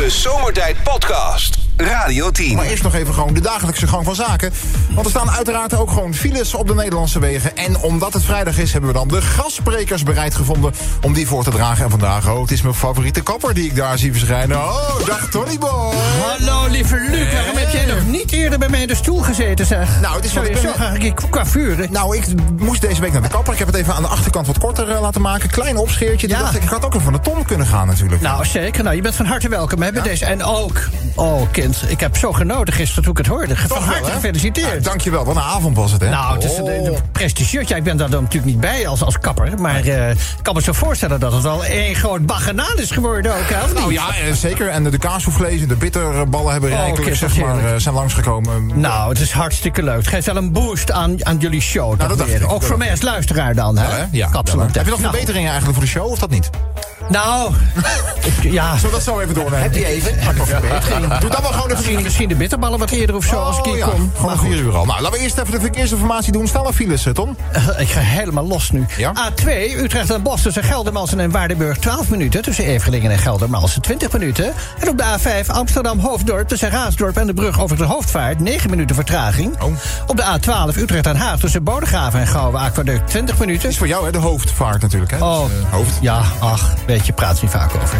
De Zomertijd Podcast. Radio 10. Maar eerst nog even gewoon de dagelijkse gang van zaken. Want er staan uiteraard ook gewoon files op de Nederlandse wegen. En omdat het vrijdag is, hebben we dan de gastsprekers bereid gevonden om die voor te dragen. En vandaag, oh, het is mijn favoriete kapper die ik daar zie verschijnen. Oh, dag Tony Boy. Hallo, lieve Luc. Waarom heb jij nog niet eerder bij mij in de stoel gezeten, zeg? Nou, het is je ik zo ben- keer coiffure? Nou, ik moest deze week naar de kapper. Ik heb het even aan de achterkant wat korter eh, laten maken. Klein opscheertje. Ja. dacht ik, ik had ook even van de ton kunnen gaan natuurlijk. Nou, zeker. Nou, je bent van harte welkom hè, bij deze. En ook, oh kind, ik heb zo genoten gisteren toen ik het hoorde. Toch Van harte gefeliciteerd. Ja, dankjewel, wat een avond was het, hè? Nou, het is een, Oh. een prestigieus. Ja, ik ben daar dan natuurlijk niet bij als, als kapper. Maar eh, ik kan me zo voorstellen dat het wel één groot baganaan is geworden ook, hè? Nou ja, eh, zeker. En de, de en de bitterballen hebben Oh, rijkelijk zeg maar, eh, zijn langsgekomen. Nou, het is hartstikke leuk. Het geeft wel een boost aan, aan jullie show. Nou, dat weer. ik. Ook Dat voor mij als luisteraar dan, hè? Ja, hè? Heb je nog Nou, verbeteringen eigenlijk voor de show of dat niet? Nou, ja. Zullen we dat zo even doornemen? Heb je even? Doe dan wel gewoon even Misschien, misschien de bitterballen wat eerder of zo als ik Oh, hier ja. kom. Gewoon vier uur al. Nou, laten we eerst even de verkeersinformatie doen. Er files, eh, Tom? Eh, Ik ga helemaal los nu. Ja? A2, Utrecht en Bos tussen Geldermalsen en Waardenburg 12 minuten. Tussen Evelingen en Geldermalsen 20 minuten. En op de A5 Amsterdam-Hoofddorp tussen Raasdorp en de brug over de Hoofdvaart 9 minuten vertraging. Oh. Op de A12 Utrecht en Haag tussen Bodegraven en Gouwen Aquaduct 20 minuten. is voor jou, hè? De hoofdvaart natuurlijk, hè? Oh, Dus, eh, hoofd. ja, ach, weet je, praat niet vaak over.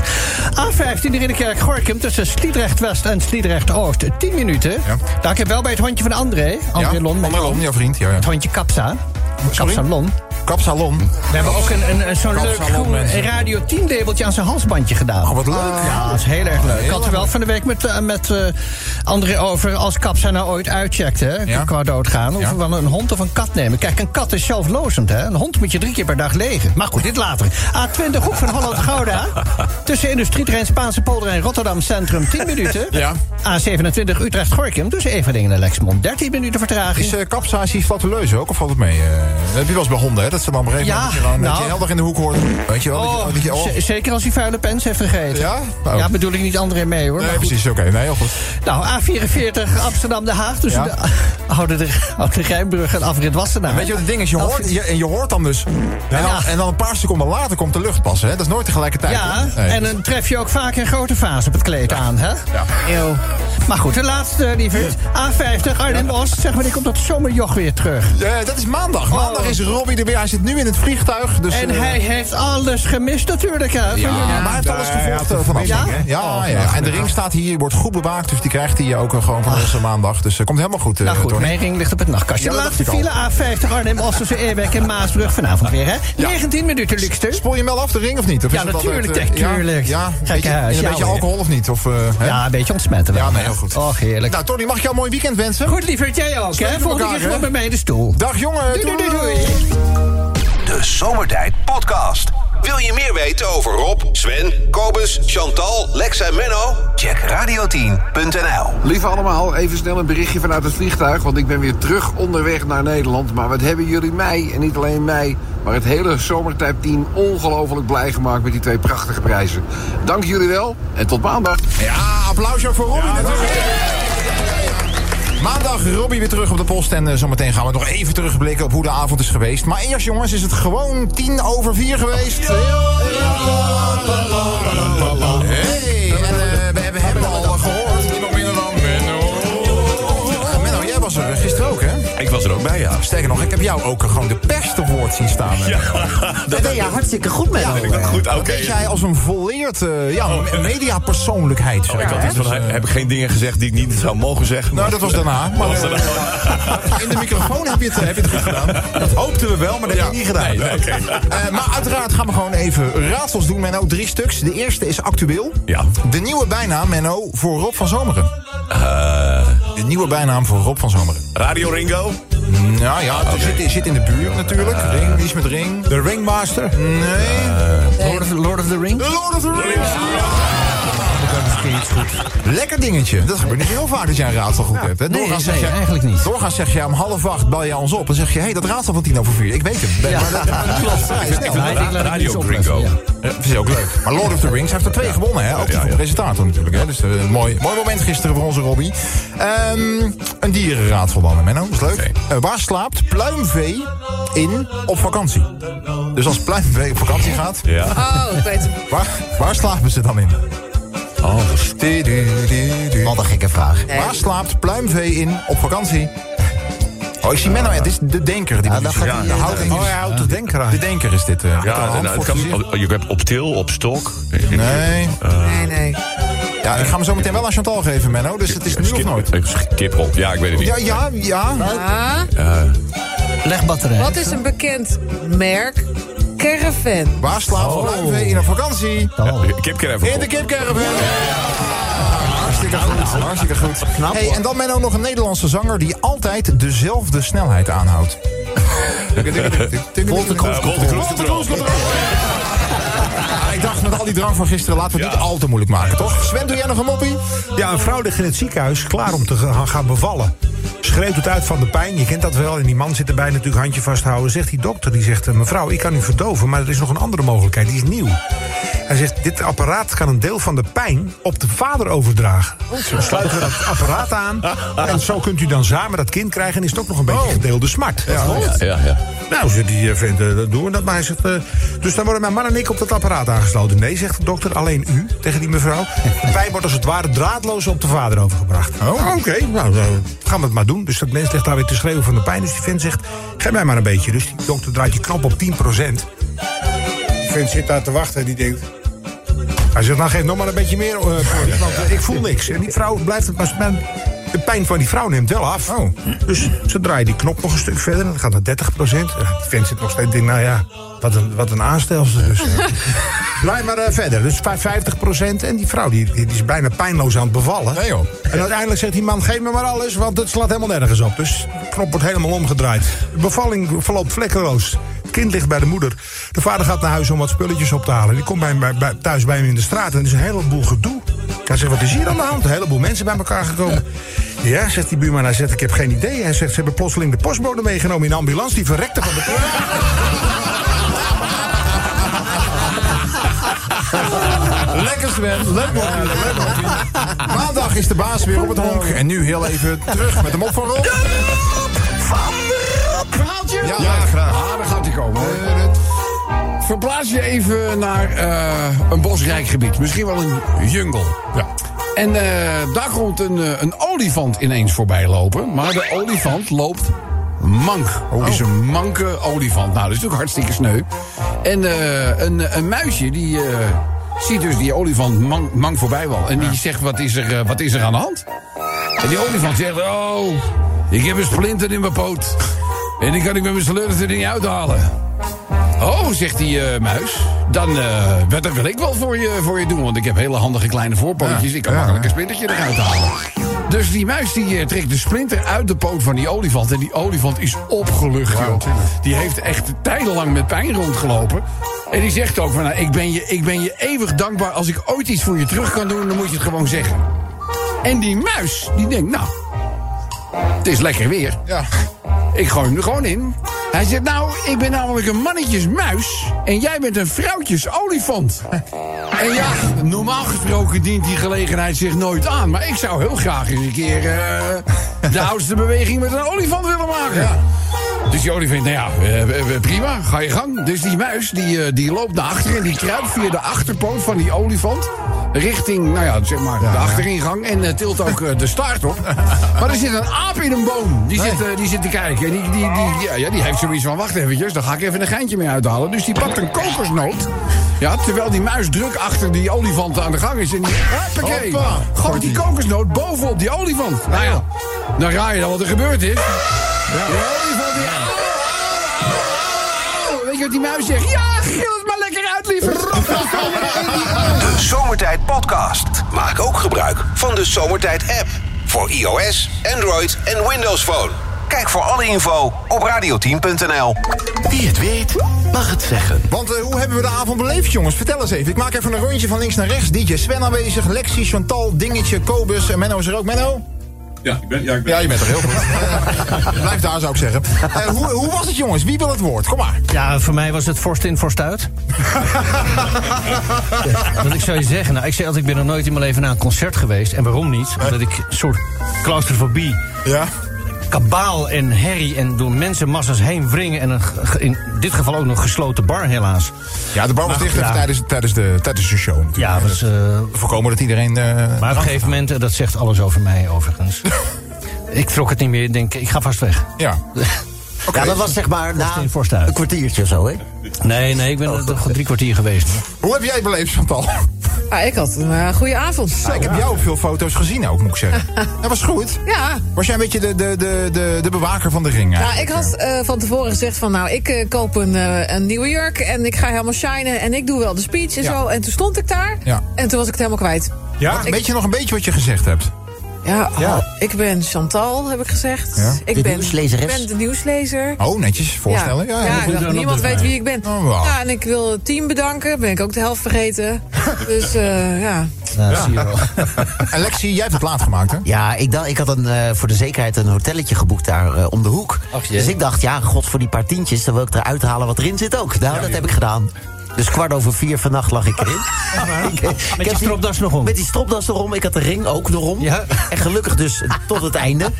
A15 de Ridderkerk-Gorkum tussen Sliedrecht-West en Sliedrecht-Oost 10 minuten. Ja. Daar ik wel bij het hondje van André. André ja? Lon. André Lon, jouw vriend. Ja, ja. Het hondje Kapsa. Kapsalon. Kapsalon. We hebben ook een, een, een zo'n leuk Kapsalon, groen mensen. Radio 10 labeltje aan zijn halsbandje gedaan. Oh, wat leuk. Ja, dat is heel erg leuk. Ik had er wel van de week met, eh, met eh, André over... als Kapsa nou ooit uitcheckt, hè, Ja. qua doodgaan... of Ja. we wel een hond of een kat nemen. Kijk, een kat is zelflozend, hè. Een hond moet je drie keer per dag legen. Maar goed, dit later. A20 Hoek van Holland-Gouda. tussen Industrieterrein Spaanse polder en Rotterdam Centrum 10 minuten. Ja. A27 Utrecht-Gorkum tussen Eveningen en Lexmond 13 minuten vertraging. Is uh, kapsatie flatuleuze ook, of valt het mee? Dat heb je wel eens bij honden, hè? Dat ze dan op een gegeven Ja, moment dat je gewoon, dat nou. dag in de hoek hoort. Weet je wel? dat je- Oh, dat je, oh. z- zeker als hij vuile pens heeft gegeten. Ja? Nou. Ja, bedoel ik niet André mee hoor. Nee, precies, oké. Nee, heel goed. Nou, A44 Amsterdam-Den Haag tussen Ja. de Oude, de Oude Rijnbrug en Afrit Wassenaar. Weet je wat het ding is? Je hoort, je, en je hoort dan dus... En dan, Ja. en dan een paar seconden later komt de lucht passen, hè? Dat is nooit tegelijkertijd. Ja? Nee. en dan tref je ook vaak een grote vaas op het kleed aan, hè? Ja. Eeuw. Maar goed, de laatste, lieverd. A50, Arnhem-Oost. Zeg maar, die komt dat zomerjoch weer terug. Eh, dat is maandag. Maandag is Robbie er weer. Hij zit nu in het vliegtuig. Dus, Oh. En eh, hij heeft alles gemist natuurlijk, hè? Ja, maar hij heeft alles gevolgd eh, vanaf. Ja? Ja? Ja, ja, En de ring staat hier, wordt goed bewaakt. Dus die krijgt hij ook eh, gewoon van onze maandag. Dus het komt helemaal goed, eh, Nou goed, mijn ring ligt op het nachtkastje. De laatste file A50 Arnhem-Oost tussen Eerbeek en Maasbrug. Vanavond weer, hè? 19 minuten, Lukster. Spoel je hem wel af de ring of niet? Of Ja, is het natuurlijk, altijd, eh, natuurlijk. Ja, ja. Gekke Beetje, huis, een beetje alcohol of niet? Of, eh? Ja, een beetje ontsmetten wel. Ja, nee, heel goed. Och, heerlijk. Nou, Tony, mag ik jou een mooi weekend wensen? Goed, lieverd, jij ook, Volgende keer gewoon bij mij in de stoel. Dag jongen. Doei, doei, doei, doei. De Zomertijd Podcast. Wil je meer weten over Rob, Sven, Kobus, Chantal, Lex en Menno? Check radio10.nl. Lieve allemaal, even snel een berichtje vanuit het vliegtuig. Want ik ben weer terug onderweg naar Nederland. Maar wat hebben jullie mij, en niet alleen mij... maar het hele zomertijdteam ongelooflijk blij gemaakt... met die twee prachtige prijzen. Dank jullie wel en tot maandag. Ja, applausje voor Robbie natuurlijk. Maandag Robbie weer terug op de post. En eh, zometeen gaan we nog even terugblikken op hoe de avond is geweest. Maar eerst jongens is het gewoon tien over vier geweest. Ik was er ook bij, ja. Sterker nog, ik heb jou ook gewoon de pers te woord zien staan. Ja, Dat deed je hartstikke goed met Ja, hem. Vind ik dat goed? Oké. Weet jij als een volleerd eh, ja, mediapersoonlijkheid. zeg Oh, ik had iets van, heb ik geen dingen gezegd die ik niet zou mogen zeggen? Nou, dat was daarna. Maar Was eh, in de microfoon heb je, het, heb je het goed gedaan. Dat hoopten we wel, maar dat heb je niet gedaan. Eh, maar uiteraard gaan we gewoon even raadsels doen, Menno. Drie stuks. De eerste is actueel. Ja. De nieuwe bijnaam, Menno, voor Rob van Zomeren. Eh, De nieuwe bijnaam voor Rob van Zomeren. Radio Ringo? Nou ja, het zit, zit in de buurt natuurlijk. Ring, iets met ring. De Ringmaster? Nee. Lord of, Lord of the Rings? The Lord of the Rings. Dat is misschien iets goed. Lekker dingetje. Dat gebeurt niet heel vaak dat jij een raadsel goed hebt. Hè? Nee, Doorgaans nee, zeg jij, eigenlijk niet. Doorgaans zeg je om half acht bel je ons op. Dan zeg je, hé, hey, dat raadsel van tien over vier. Ik weet hem. Ja. Maar dat, klopt. Ja, ik Radio Gringo. dat is ook leuk. Maar Lord of the Rings heeft er twee gewonnen, hè? Ook die Ja, van ja. presentator natuurlijk. Hè? Dus eh, een mooi, mooi moment gisteren voor onze Robbie. Ehm, een dierenraadsel dan, Menno. Dat is leuk. Eh, waar slaapt pluimvee in op vakantie? Dus als pluimvee op vakantie gaat, Ja. Oh, waar, waar slapen ze dan in? Oh. Wat een gekke vraag. Waar slaapt pluimvee in op vakantie? Oh, ik zie Menno, het is de denker. Die Ja, dat gaat de eh, houding Oh, hij houdt de denker aan. De denker is dit. eh. Er Ja, nou, kan, je hebt op til, op stok. Nee. Nee, nee. Ja, ik ga hem zo meteen wel aan Chantal geven, Menno. Dus het is nu of nooit. Kip op, ja, ik weet het niet. Ja, ja, ja. Ah, Legbatterij. wat is een bekend merk caravan? Waar slaapt pluimvee in op vakantie? Oh. Kipcaravan. In de kipcaravan. Hartstikke goed, hartstikke goed. Hey, en dan Menno nog een Nederlandse zanger die altijd dezelfde snelheid aanhoudt. Wolter Kroes. Ik dacht met al die drang van gisteren, laten we het niet al te moeilijk maken, toch? Sven, doe jij nog een moppie? Ja, een vrouw ligt in het ziekenhuis klaar om te gaan bevallen. Schreeuwt het uit van de pijn, je kent dat wel. En die man zit erbij natuurlijk handje vasthouden. Zegt die dokter, die zegt... eh, mevrouw, ik kan u verdoven, maar er is nog een andere mogelijkheid. Die is nieuw. Hij zegt, dit apparaat kan een deel van de pijn op de vader overdragen. Zo sluiten we dat apparaat aan. En zo kunt u dan samen dat kind krijgen... en is het ook nog een beetje gedeelde smart. Ja, ja, ja. Nou, zegt die eh, vent, eh, dat doen we dat. Maar hij zegt, eh, dus dan worden mijn man en ik op dat apparaat aangesloten. Nee, zegt de dokter, alleen u, tegen die mevrouw. De pijn wordt als het ware draadloos op de vader overgebracht. Oh, oké, nou, dan gaan we het maar doen. Dus dat mens ligt daar weer te schreeuwen van de pijn. Dus die vent zegt, geef mij maar een beetje. Dus die dokter draait die knop op 10%. Vent zit daar te wachten en die denkt... Hij zegt, nou geef nog maar een beetje meer, eh, Boris, want ik voel niks. En die vrouw blijft het maar... men- De pijn van die vrouw neemt wel af. Oh. Dus ze draaien die knop nog een stuk verder. Dan gaat naar 30 procent. Die vent zit nog steeds... denkt, nou ja, wat een, wat een aanstelster dus. Draai maar eh, verder. Dus 50 procent. En die vrouw die, die, die is bijna pijnloos aan het bevallen. Nee, joh. En uiteindelijk zegt die man, geef me maar alles, want het slaat helemaal nergens op. Dus de knop wordt helemaal omgedraaid. De bevalling verloopt vlekkeloos. Kind ligt bij de moeder. De vader gaat naar huis om wat spulletjes op te halen. Die komt bij, bij, bij- thuis bij hem in de straat en er is een heleboel gedoe. Hij zegt, wat is hier aan de hand? Een heleboel mensen bij elkaar gekomen. Ja, zegt die buurman. Hij zegt, ik heb geen idee. Hij zegt, ze hebben plotseling de postbode meegenomen in de ambulance. Die verrekte van de Lekker Sven, leuk. Maandag is de baas weer op het honk. En nu heel even terug met de mop van Rob. Verhaaltje? Ja, graag. Ah, daar gaat hij komen. Verplaats je even naar eh, een bosrijk gebied. Misschien wel een jungle. Ja. En eh, daar komt een, eh, een olifant ineens voorbij lopen. Maar de olifant loopt mank. Het is een manke olifant. Nou, dat is natuurlijk hartstikke sneu. En eh, een, een muisje die eh, ziet dus die olifant mank, mank voorbij wel. En die zegt, wat is, er, wat is er aan de hand? En die olifant zegt, oh, ik heb een splinter in mijn poot. En die kan ik met mijn slurf er niet uithalen. Oh, zegt die eh, muis. Dan, eh, wat- dat wil ik wel voor je, voor je doen. Want ik heb hele handige kleine voorpootjes. Ik kan ja, makkelijk een splintertje eruit halen. Dus die muis die eh, trekt de splinter uit de poot van die olifant. En die olifant is opgelucht, joh. Die heeft echt tijdenlang met pijn rondgelopen. En die zegt ook van, nou, ik, ben je, ik ben je eeuwig dankbaar. Als ik ooit iets voor je terug kan doen, dan moet je het gewoon zeggen. En die muis, die denkt, nou, het is lekker weer. Ja. Ik gooi hem er gewoon in. Hij zegt, nou, ik ben namelijk een mannetjesmuis... en jij bent een vrouwtjesolifant. En ja, normaal gesproken dient die gelegenheid zich nooit aan... maar ik zou heel graag eens een keer eh, de oudste beweging met een olifant willen maken. Dus die olifant, nou ja, eh, eh, prima, ga je gang. Dus die muis, die, die loopt naar achteren... en die kruipt via de achterpoot van die olifant... richting, nou ja, zeg maar, de achteringang... en eh, tilt ook eh, de staart op. Maar er zit een aap in een boom. Die, zit, eh, die zit te kijken. En die, die, die, ja, ja, die heeft zoiets van, wacht eventjes... daar ga ik even een geintje mee uithalen. Dus die pakt een kokosnoot... Ja, terwijl die muis druk achter die olifant aan de gang is. En die, hoppakee, Hoppa. gooit die kokosnoot bovenop die olifant. Nou ja, dan raai je dan wat er gebeurd is. Die olifant die... Weet je wat die muis zegt? Ja, gil het lieve De Zomertijd Podcast. Maak ook gebruik van de Zomertijd app. Voor iOS, Android en Windows Phone. Kijk voor alle info op radio10.nl. Wie het weet, mag het zeggen. Want eh, hoe hebben we de avond beleefd, jongens? Vertel eens even. Ik maak even een rondje van links naar rechts. DJ Sven aanwezig, Lexi, Chantal, Dingetje, Kobus en Menno is er ook. Menno? Ja, ik ben, ja, ik ben. Ja, je bent er heel goed. Blijf daar, zou ik zeggen. Eh, hoe, hoe was het, jongens? Wie wil het woord? Kom maar. Ja, voor mij was het vorstin voor stuit. Want ik zou je zeggen, nou, ik zei altijd, ik ben nog nooit in mijn leven naar een concert geweest. En waarom niet? Omdat ik een soort claustrofobie Ja? Kabaal en herrie en door mensenmassa's heen wringen... en een, in dit geval ook nog gesloten bar, helaas. Ja, de bar was dicht ja. tijdens, tijdens, de, tijdens de show natuurlijk. Ja, was, eh, Voorkomen dat iedereen... eh, maar op een gegeven moment, eh, dat zegt alles over mij overigens. ik trok het niet meer, ik denk, ik ga vast weg. Ja. Ja, dat was zeg maar na een kwartiertje of zo, hè? Nee, nee, ik ben er toch drie kwartier geweest. hoor. Hoe heb jij het beleefd, Chantal? Ah, ik had een eh, goede avond. Nou, ik heb jou op veel foto's gezien ook, moet ik zeggen. Dat was goed. Ja. Was jij een beetje de, de, de, de, de bewaker van de ring Nou, eigenlijk? ik had eh, van tevoren gezegd van nou, ik eh, koop een, een nieuwe jurk en ik ga helemaal shinen en ik doe wel de speech en Ja. zo. En toen stond ik daar Ja. en toen was ik het helemaal kwijt. Ja? Weet je nog een beetje wat je gezegd hebt? Ja, Ja. oh, ik ben Chantal, heb ik gezegd. Ja. Ik De ben, nieuwslezeres. Ik ben de nieuwslezer. Oh, netjes voorstellen. Ja, ik dacht, niemand weet wie ik ben. Oh. Ja, en ik wil het team bedanken. Ben ik ook de helft vergeten. dus eh, ja. Nou, zie je wel. Jij hebt het laat gemaakt, hè? Ja, ik, dacht, ik had een, eh, voor de zekerheid een hotelletje geboekt daar eh, om de hoek. Ach, dus ik dacht, ja, god, voor die paar tientjes... dan wil ik eruit halen wat erin zit ook. Nou, dat heb ik gedaan. Dus kwart over vier vannacht lag ik erin. Ik, eh, ik Met die- stropdas nog om. Met die stropdas erom. Ik had de ring ook nog om. Ja. En gelukkig dus tot het einde.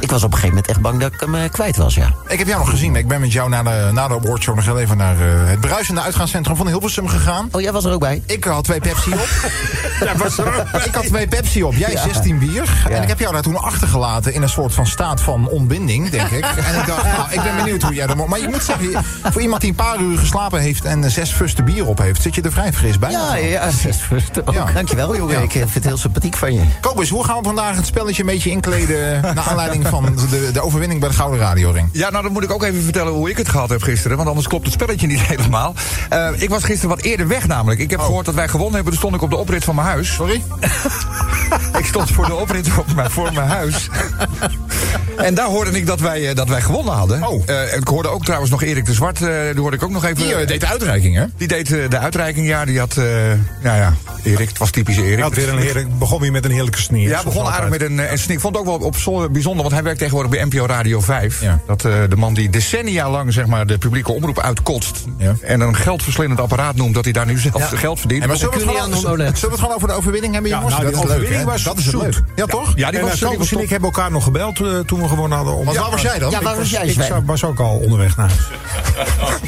Ik was op een gegeven moment echt bang dat ik hem eh, kwijt was, ja. Ik heb jou nog gezien. Ik ben met jou na de, na de awardshow nog heel even naar eh, het bruisende uitgaanscentrum van Hilversum gegaan. Oh, jij was er ook bij? Ik had twee Pepsi op. ik had twee Pepsi op. Jij 16 bier. En ik heb jou daar toen achtergelaten in een soort van staat van ontbinding, denk ik. En ik dacht, nou, ik ben benieuwd hoe jij dat... Maar je moet zeggen, voor iemand die een paar uur geslapen heeft... en zes fusten bier op heeft, zit je er vrij fris bij. Ja, ja, ja. Oh, Ja. Dankjewel, jongen. Ja. Ik eh, vind het heel sympathiek van je. Kobus, hoe gaan we vandaag het spelletje een beetje inkleden... naar aanleiding van de, de overwinning bij de Gouden Radioring? Ja, nou dan moet ik ook even vertellen hoe ik het gehad heb gisteren. Want anders klopt het spelletje niet helemaal. Eh, ik was gisteren wat eerder weg namelijk. Ik heb gehoord dat wij gewonnen hebben. Toen stond ik op de oprit van mijn huis. Sorry? ik stond voor de oprit op mijn, voor mijn huis. En daar hoorde ik dat wij, eh, dat wij gewonnen hadden. Oh. Eh, en ik hoorde ook trouwens nog Erik de Zwart. eh die hoorde ik ook nog even. Die deed de uitreiking, hè? Die deed de uitreiking, ja. Die had, eh ja ja, Erik, het was typisch Erik. Had weer een heerlijk, begon weer met een heerlijke sneer. Ja, begon aardig met een, een sneak. Ik vond het ook wel op zo bijzonder, want hij werkt tegenwoordig bij NPO Radio 5. Ja. Dat eh, de man die decennia lang zeg maar, de publieke omroep uitkotst. Ja. En een geldverslindend apparaat noemt dat hij daar nu zelf geld verdient. En maar zullen, we het gewoon, aan zullen we het gewoon over de overwinning hebben, Ja, jongens? nou, dat de is leuk, was Dat is het leuk. Ja, toch? Ja, die en was, uh, die was en ik hebben elkaar nog gebeld eh, toen we gewonnen hadden. Om, waar was jij dan? Ja, waar was jij, ik Sven? was- was ook al onderweg naar huis.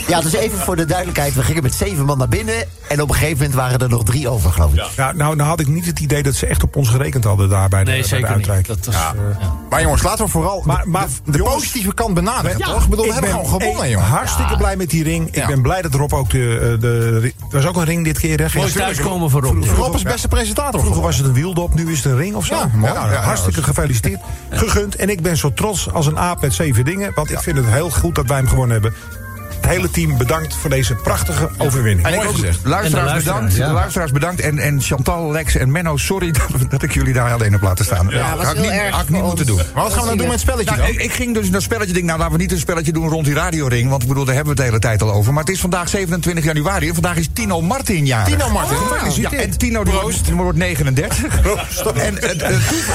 Ja, dus even voor de duidelijkheid. We gingen met zeven man naar binnen. En op een gegeven moment waren er nog drie over, geloof ik. Ja, nou, nou had ik niet het idee dat ze echt op ons gerekend hadden daar bij de, Nee, bij de uitreiking. Dat was, eh, ja. Maar jongens, laten we vooral Maar- de- maar, de, de jongens, positieve kant benaderen, Ja, toch? Ik bedoel, we hebben ben gewoon gewonnen, jongen. Hartstikke blij met die ring. Ja. Ik ben blij dat Rob ook de... eh, de, er was ook een ring dit keer? Mooi thuiskomen voor Rob. Rob is beste presentator. Vroeger was het een wieldop, nu is het een ring of zo. Ja, hartstikke gefeliciteerd. Gegund. En ik ben zo trots als een aap met zeven dingen. Want ik vind het heel goed dat wij hem gewonnen hebben. Het hele team bedankt voor deze prachtige overwinning. En ik Mooi ook gezegd. luisteraars, En de luisteraars, bedankt. ja. De luisteraars bedankt. En, en Chantal, Lex en Menno, sorry dat, dat ik jullie daar alleen heb laten staan. was had ik niet, erg had ik niet moeten doen. Maar wat gaan we nou doen met het spelletje Nou, dan? ik, ik ging dus naar spelletje. Denk, nou, laten we niet een spelletje doen rond die radioring. Want ik bedoel, daar hebben we het de hele tijd al over. Maar het is vandaag 27 januari. En vandaag is Tino Martin jarig. Tino Martin, Ja, gefeliciteerd. en Tino wordt, die wordt 39. En het, het, toeval,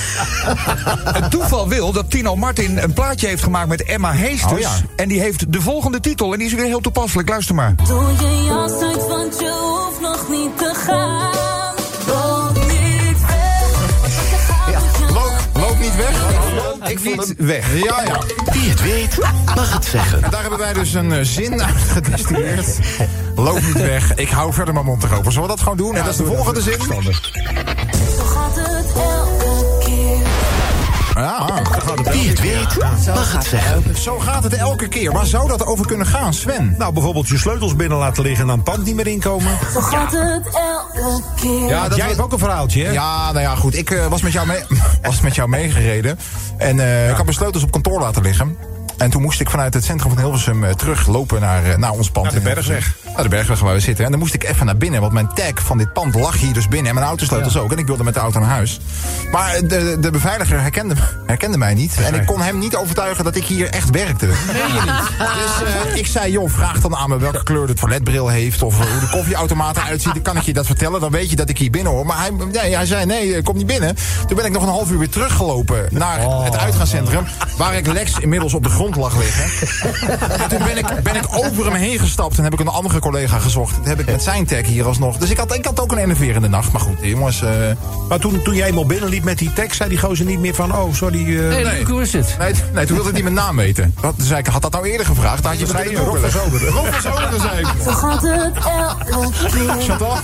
het toeval wil dat Tino Martin een plaatje heeft gemaakt met Emma Heesters. Oh ja. En die heeft de volgende titel. En die is weer heel toepasselijk. Luister maar. Doe je jas uit, want je hoeft nog niet te gaan. Loop niet weg. Loop, loop niet weg. Ik vond het weg. Ja, ja. Wie het weet, mag het zeggen. En daar hebben wij dus een eh, zin uit gedistilleerd. Loop niet weg. Ik hou verder mijn mond erover. Zullen we dat gewoon doen? en dat is de volgende zin. Zo gaat het elke keer. Ja, Wie het weet, mag het zeggen. zo gaat het elke keer. Waar zou dat over kunnen gaan, Sven? Nou, bijvoorbeeld je sleutels binnen laten liggen en dan het pand niet meer inkomen. Zo gaat het elke keer. Ja, dat Jij hebt ook een verhaaltje, hè? Ja, nou ja, goed. Ik eh, was, met jou mee, was met jou meegereden. En eh, ik had mijn sleutels op kantoor laten liggen. En toen moest ik vanuit het centrum van Hilversum eh, teruglopen naar, eh, naar ons pand. Naar de in Hilversum. Bergweg. Naar de Bergweg waar we zitten. En dan moest ik even naar binnen, want mijn tag van dit pand lag hier dus binnen. En mijn autosleutels ook. En ik wilde met de auto naar huis. Maar de, de beveiliger herkende, herkende mij niet. En ik kon hem niet overtuigen dat ik hier echt werkte. Nee, niet. Dus eh, ik zei, joh, vraag dan aan me welke kleur de toiletbril heeft. Of eh, hoe de koffieautomaat eruit ziet. Dan kan ik je dat vertellen. Dan weet je dat ik hier binnen hoor. Maar hij, nee, hij zei, nee, eh, kom niet binnen. Toen ben ik nog een half uur weer teruggelopen naar het uitgaanscentrum. Waar ik Lex inmiddels op de grond lag liggen. En toen ben ik, ben ik over hem heen gestapt. En heb ik een andere collega collega gezocht. Dat heb ik met zijn tag hier alsnog. Dus ik had, ik had ook een enerverende nacht. Maar goed, jongens... eh, Maar toen, toen jij eenmaal binnenliep met die tekst, zei die gozer niet meer van... Oh, sorry. eh, Nee, Nee. hoe is het? Nee, nee, toen wilde hij mijn naam weten. Wat, dus ik had dat nou eerder gevraagd. Dan had je zei Rob van zei ik. Zo gaat het elke keer. Chantal?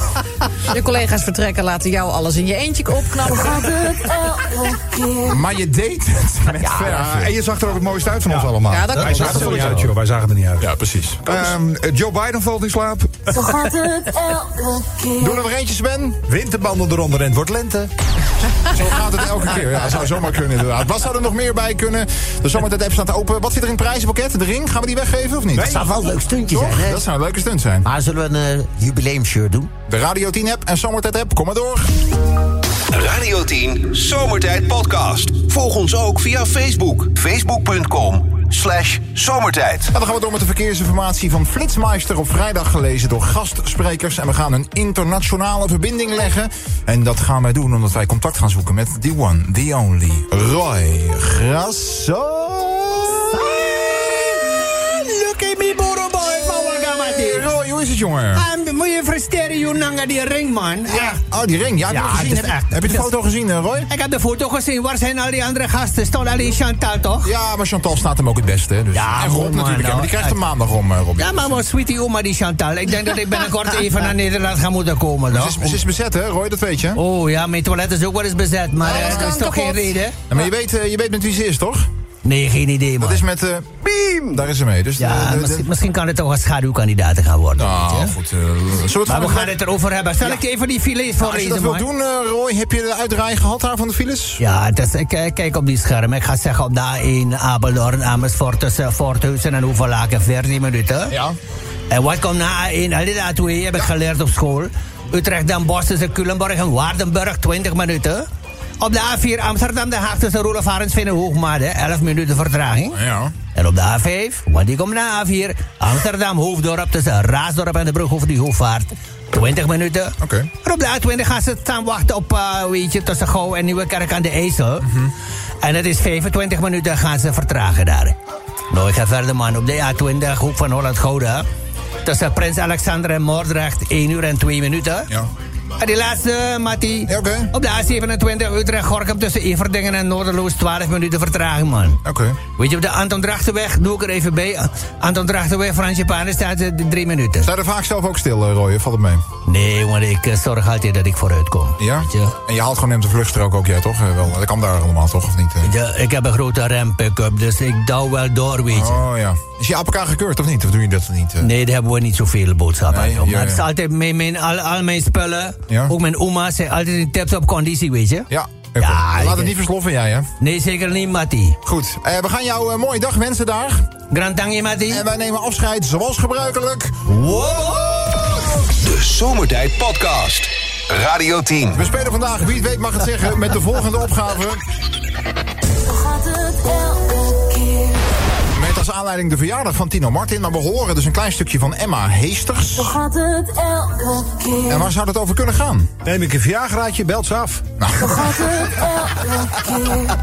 Je collega's vertrekken, laten jou alles in je eentje opknappen. gaat het elke keer. Maar je deed het met en je zag er ook het mooiste uit van ons allemaal. Ja, dat Wij zagen er niet uit, joh. Wij zagen er niet uit. Ja, precies. Ehm, Joe Biden valt in slaap. Zo gaat het elke keer. Doe er nog eentje, Sven. Winterbanden eronder en het wordt lente. Zo gaat het elke keer. Ja, zou zomaar kunnen inderdaad. Wat zou er nog meer bij kunnen? De zomertijd app staat open. Wat zit er in het prijzenpakket? De ring? Gaan we die weggeven of niet? Dat zou wel een leuk stuntje zijn, hè? Dat zou een leuke stunt zijn. Maar zullen we een eh, jubileumshirt doen? De Radio 10 app en Zomertijd app. Kom maar door. Radio 10 Zomertijd Podcast. Volg ons ook via Facebook. Facebook.com slash zomertijd. En dan gaan we door met de verkeersinformatie van Flitsmeister op vrijdag gelezen door gastsprekers. En we gaan een internationale verbinding leggen. En dat gaan wij doen omdat wij contact gaan zoeken met the one, the only, Roy Grasso. Hoe is het, jongen? Ah, Moet je versteren, je nanga die ring, man. Ja. Oh, die ring. Ja, heb je, Ja, gezien? is heb, echt- heb je de is- foto gezien, eh, Roy? Ik heb de foto gezien. Waar zijn al die andere gasten? Stond alleen Chantal, toch? Ja, maar Chantal staat hem ook het beste. hè, Dus. Ja, en Rob man, natuurlijk. nou, maar die krijgt hem maandag om, eh, Rob. Ja, maar wat sweetie oma die Chantal. Ik denk dat ik binnenkort even naar Nederland ga moeten komen, Ze toch? is, ze is bezet, hè, Roy? Dat weet je. Oh ja, mijn toilet is ook wel eens bezet, maar Oh, eh, dat is toch geen reden? Ja, maar je weet, je weet met wie ze is, toch? Nee, geen idee, man. Dat is met... eh Beam! Daar is ze mee. Dus Ja, de- de- de- misschien, kan het toch een schaduwkandidaat gaan worden. weet Nou, je? goed. eh, we Maar gaan het erover hebben. Zal ik even die filets Als je dat wil doen, eh, Roy, heb je de uitdraai gehad daar van de files? Ja, is, ik kijk op die scherm. Ik ga zeggen op de A1 Apeldoorn, Amersfoort tussen Voorthuizen en Hoevelaken 14 minuten. Ja. En wat komt na A1? Al die A2 heb ik geleerd op school. Utrecht, Den Bosch tussen Culemborg en Waardenburg 20 minuten. Op de A4 Amsterdam, Den Haag tussen Roelof Arendsveen en Hoogmade 11 minuten vertraging. Ja. En op de A5, want die komt na A4, Amsterdam Hoofddorp tussen Raasdorp en de brug over die Hoefvaart. 20 minuten. Oké. En op de A20 gaan ze staan wachten op, eh, weet je, tussen Gouw en Nieuwekerk aan de IJssel. En het is 25 minuten gaan ze vertragen daar. Nou, ik ga verder, man. Op de A20, hoek van Holland-Gouda. Tussen Prins Alexander en Moordrecht, 1 uur en 2 minuten. Ja. En die laatste, Mattie. Ja, oké. Op de A27 Utrecht-Gorkum tussen Everdingen en Noorderloos 12 minuten vertraging, man. Oké. Weet je, op de Anton Drachtenweg, doe ik er even bij. Anton Drachtenweg, Fransje Panen, staat eh, drie minuten. Sta je er vaak zelf ook stil, eh, Roy? Valt het mee? Nee, want ik eh, zorg altijd dat ik vooruit kom. Ja? Weet je? En je haalt gewoon neemt de vluchtstrook ook, jij toch? Wel, dat kan daar allemaal, toch? Of niet? Ja, ik heb een grote rem-pick-up, dus ik douw wel door, weet je. Oh ja. Is je APK gekeurd of niet? Of doe je dat niet? Nee, daar hebben we niet zoveel boodschappen Nee, aan. ja, Maar het is ja. altijd mijn, mijn, al, al mijn spullen, Ja. ook mijn oma, zijn altijd in tip-top conditie, weet je. Ja. Ja, Laat het niet versloffen, jij, hè? Nee, zeker niet, Mattie. Goed. Eh, we gaan jou een mooie dag wensen daar. Grand Tangie, Mattie. En wij nemen afscheid, zoals gebruikelijk. De Zomertijd Podcast. Radio 10. We spelen vandaag, wie het weet mag het zeggen, met de volgende opgave. Gaat het. Aanleiding de verjaardag van Tino Martin. Maar we horen dus een klein stukje van Emma Heesters. Zo gaat het elke keer. En waar zou het over kunnen gaan? Neem ik een Viagraatje, belt ze af. Zo gaat het elke keer.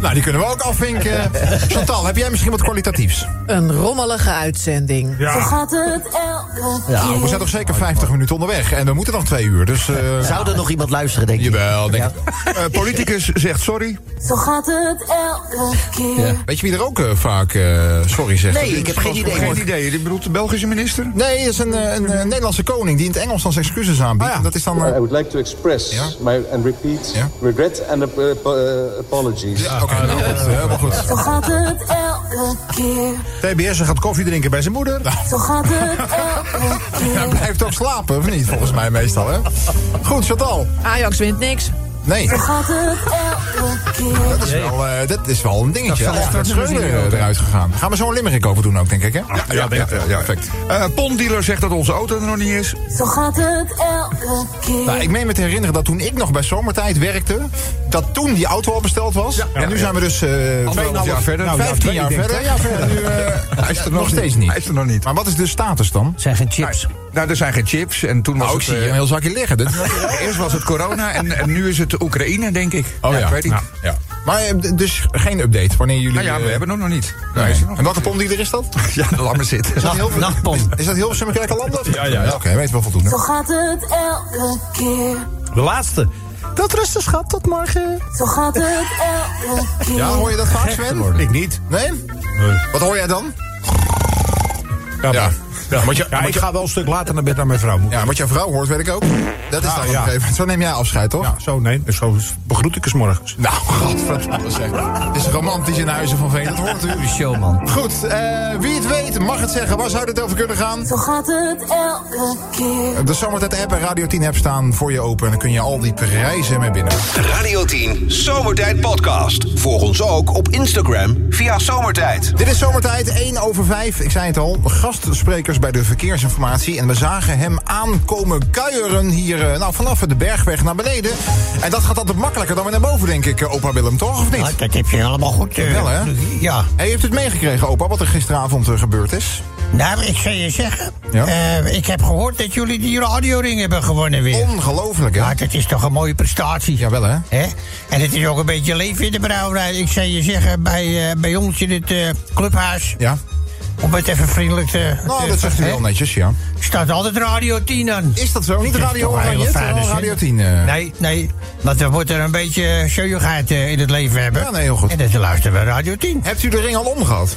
Nou, die kunnen we ook afvinken. Chantal, heb jij misschien wat kwalitatiefs? Een rommelige uitzending. Zo gaat het elke Nou, we keer. zijn toch zeker 50 minuten onderweg. En we moeten nog twee uur, dus... eh, Zou er nog iemand luisteren, denk je? Jawel, denk ik. Eh, politicus zegt sorry. Zo gaat het elke keer. Weet je wie er ook eh, vaak eh, sorry zegt? Nee, ik heb geen idee. Geen idee. Je bedoelt de Belgische minister? Nee, dat is een, eh, een, eh, Nederlandse koning die in het Engels dan zijn excuses aanbiedt. Ah, ja. En Dat is dan... eh, I would like to express Ja. my and repeat Ja. regret and ap- apologies. Oké, nou goed, eh, helemaal goed. Zo gaat het elke keer. TBS gaat koffie drinken bij zijn moeder. Zo gaat het elke Hij keer. blijft ook slapen, of niet? Volgens mij meestal, hè? Goed, Chantal. Ajax wint niks. Nee, Zo gaat het elke keer. Dat is wel, eh, dat is wel een dingetje. Dat is Schreuder eh, eruit gegaan. Gaan we zo een limerick over doen ook, denk ik, hè? Ja, Ja, ja, ja. perfect. Eh, Ponddealer zegt dat onze auto er nog niet is. Zo gaat het elke keer. Nou, ik meen me te herinneren dat toen ik nog bij Zomertijd werkte... dat toen die auto al besteld was. en nu zijn we dus... eh, Anderhalf jaar verder. Nou, 15 jaar ik denk verder. Ja, verder. Nu, eh, Hij is er nog steeds niet. Hij is er nog niet. Maar wat is de status dan? Zijn geen chips. Nou, er zijn geen chips. En toen was Nou, ik het... zie eh, een heel zakje liggen. Dit- Eerst was het corona en, en nu is het Oekraïne, denk ik. Oh ja. ik weet niet. Ja. Maar eh, dus geen update wanneer jullie... Nou ja, we eh, hebben hem nog niet. nee. Er nog En welke niet. pomdieder is dat? Ja, laat maar zitten. Is dat heel Nachtpom. Is dat Kerkeland? Ja, ja, ja. Oké, weten we voldoende. Zo gaat het elke keer. De laatste. Dat rusten, schat. Tot morgen. Zo gaat het elke keer. Ja, hoor je dat vaak, Sven? Ik niet. Nee? Wat hoor jij dan? Ja, Ja. Maar- Ja, wat je, Ja, ik je- ga wel een stuk later naar bed naar mijn vrouw. Moet ik- ja, wat jouw vrouw hoort, weet ik ook. Dat is Ah, dan op ja. een gegeven moment. Zo neem jij afscheid, toch? Ja, zo, nee. Zo begroet ik eens morgens. Nou, godverdomme zeg. Het is romantisch in Huizen van Veen, dat hoort u. Showman. Goed, eh, wie het weet mag het zeggen. Waar zou dit over kunnen gaan? Zo gaat het elke keer. De Zomertijd app en Radio 10 app staan voor je open. En dan kun je al die prijzen mee binnen. Radio 10 Zomertijd Podcast. Volg ons ook op Instagram via Zomertijd. Dit is Zomertijd 1 over 5. Ik zei het al, gastsprekers bij de verkeersinformatie. En we zagen hem aankomen kuieren hier eh, nou, vanaf de bergweg naar beneden. En dat gaat altijd makkelijker dan weer naar boven, denk ik, eh, opa Willem, toch? Of niet? Ja, dat heb je allemaal goed. eh, Wel, hè? Ja. Hey, heeft u het meegekregen, opa, wat er gisteravond gebeurd is? Nou, ik zou je zeggen. Ja? ik heb gehoord dat jullie die radioring hebben gewonnen weer. Ongelooflijk, hè? Ja, dat is toch een mooie prestatie. Jawel, hè? Hè? En het is ook een beetje leven in de brouwerij. Ik zou je zeggen, bij, eh, bij ons in het clubhuis... Ja. Om het even vriendelijk te... Nou, te- dat zegt u wel netjes, ja. staat altijd Radio 10 aan. Is dat zo? Niet Dat Radio Oranje. Radio 10. eh. Nee, nee. Want we moeten een beetje showigheid eh, in het leven hebben. Ja, nee, heel goed. En dat luisteren we Radio 10. Hebt u de ring al omgehad?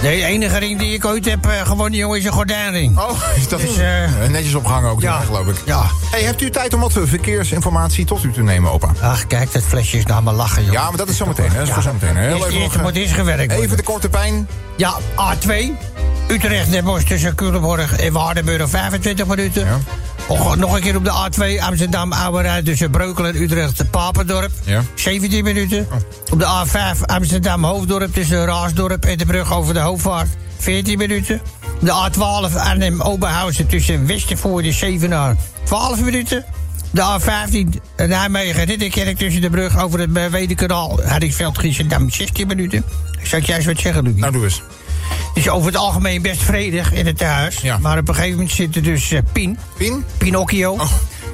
De enige ring die ik ooit heb eh, gewonnen, jongen, is een gordijnring. Oh, is dat Dus, eh, Eh, netjes opgehangen ook, ja. geloof ik. Ja. Hey, hebt u tijd om wat verkeersinformatie tot u te nemen, opa? Ach, kijk, dat flesje is nou maar lachen, joh. Ja, maar dat is zometeen, hè? Dat is voor zometeen. hè? Heel Eerst, even, eerst nog, moet eerst gewerkt worden. even de korte pijn. Ja, A2. Utrecht, Den Bosch tussen Culemborg en Waardenburg 25 minuten. Ja. Och, nog een keer op de A2 Amsterdam Ouderij tussen Breukelen en Utrecht Papendorp. Ja. 17 minuten. Op de A5 Amsterdam Hoofddorp tussen Raasdorp en de brug over de Hoofdvaart. 14 minuten. De A12 Arnhem Oberhausen tussen Westervoorde en Zevenaar. 12 minuten. De A15 Nijmegen Ridderkerk tussen de brug over het Wedekanaal. Hardingsveld Giessendam 16 minuten. Zou ik juist wat zeggen, Lucie? Nou, doe eens. Is over het algemeen best vredig in het thuis. Ja. Maar op een gegeven moment zitten dus eh, Pien, Pien? Pinocchio Oh.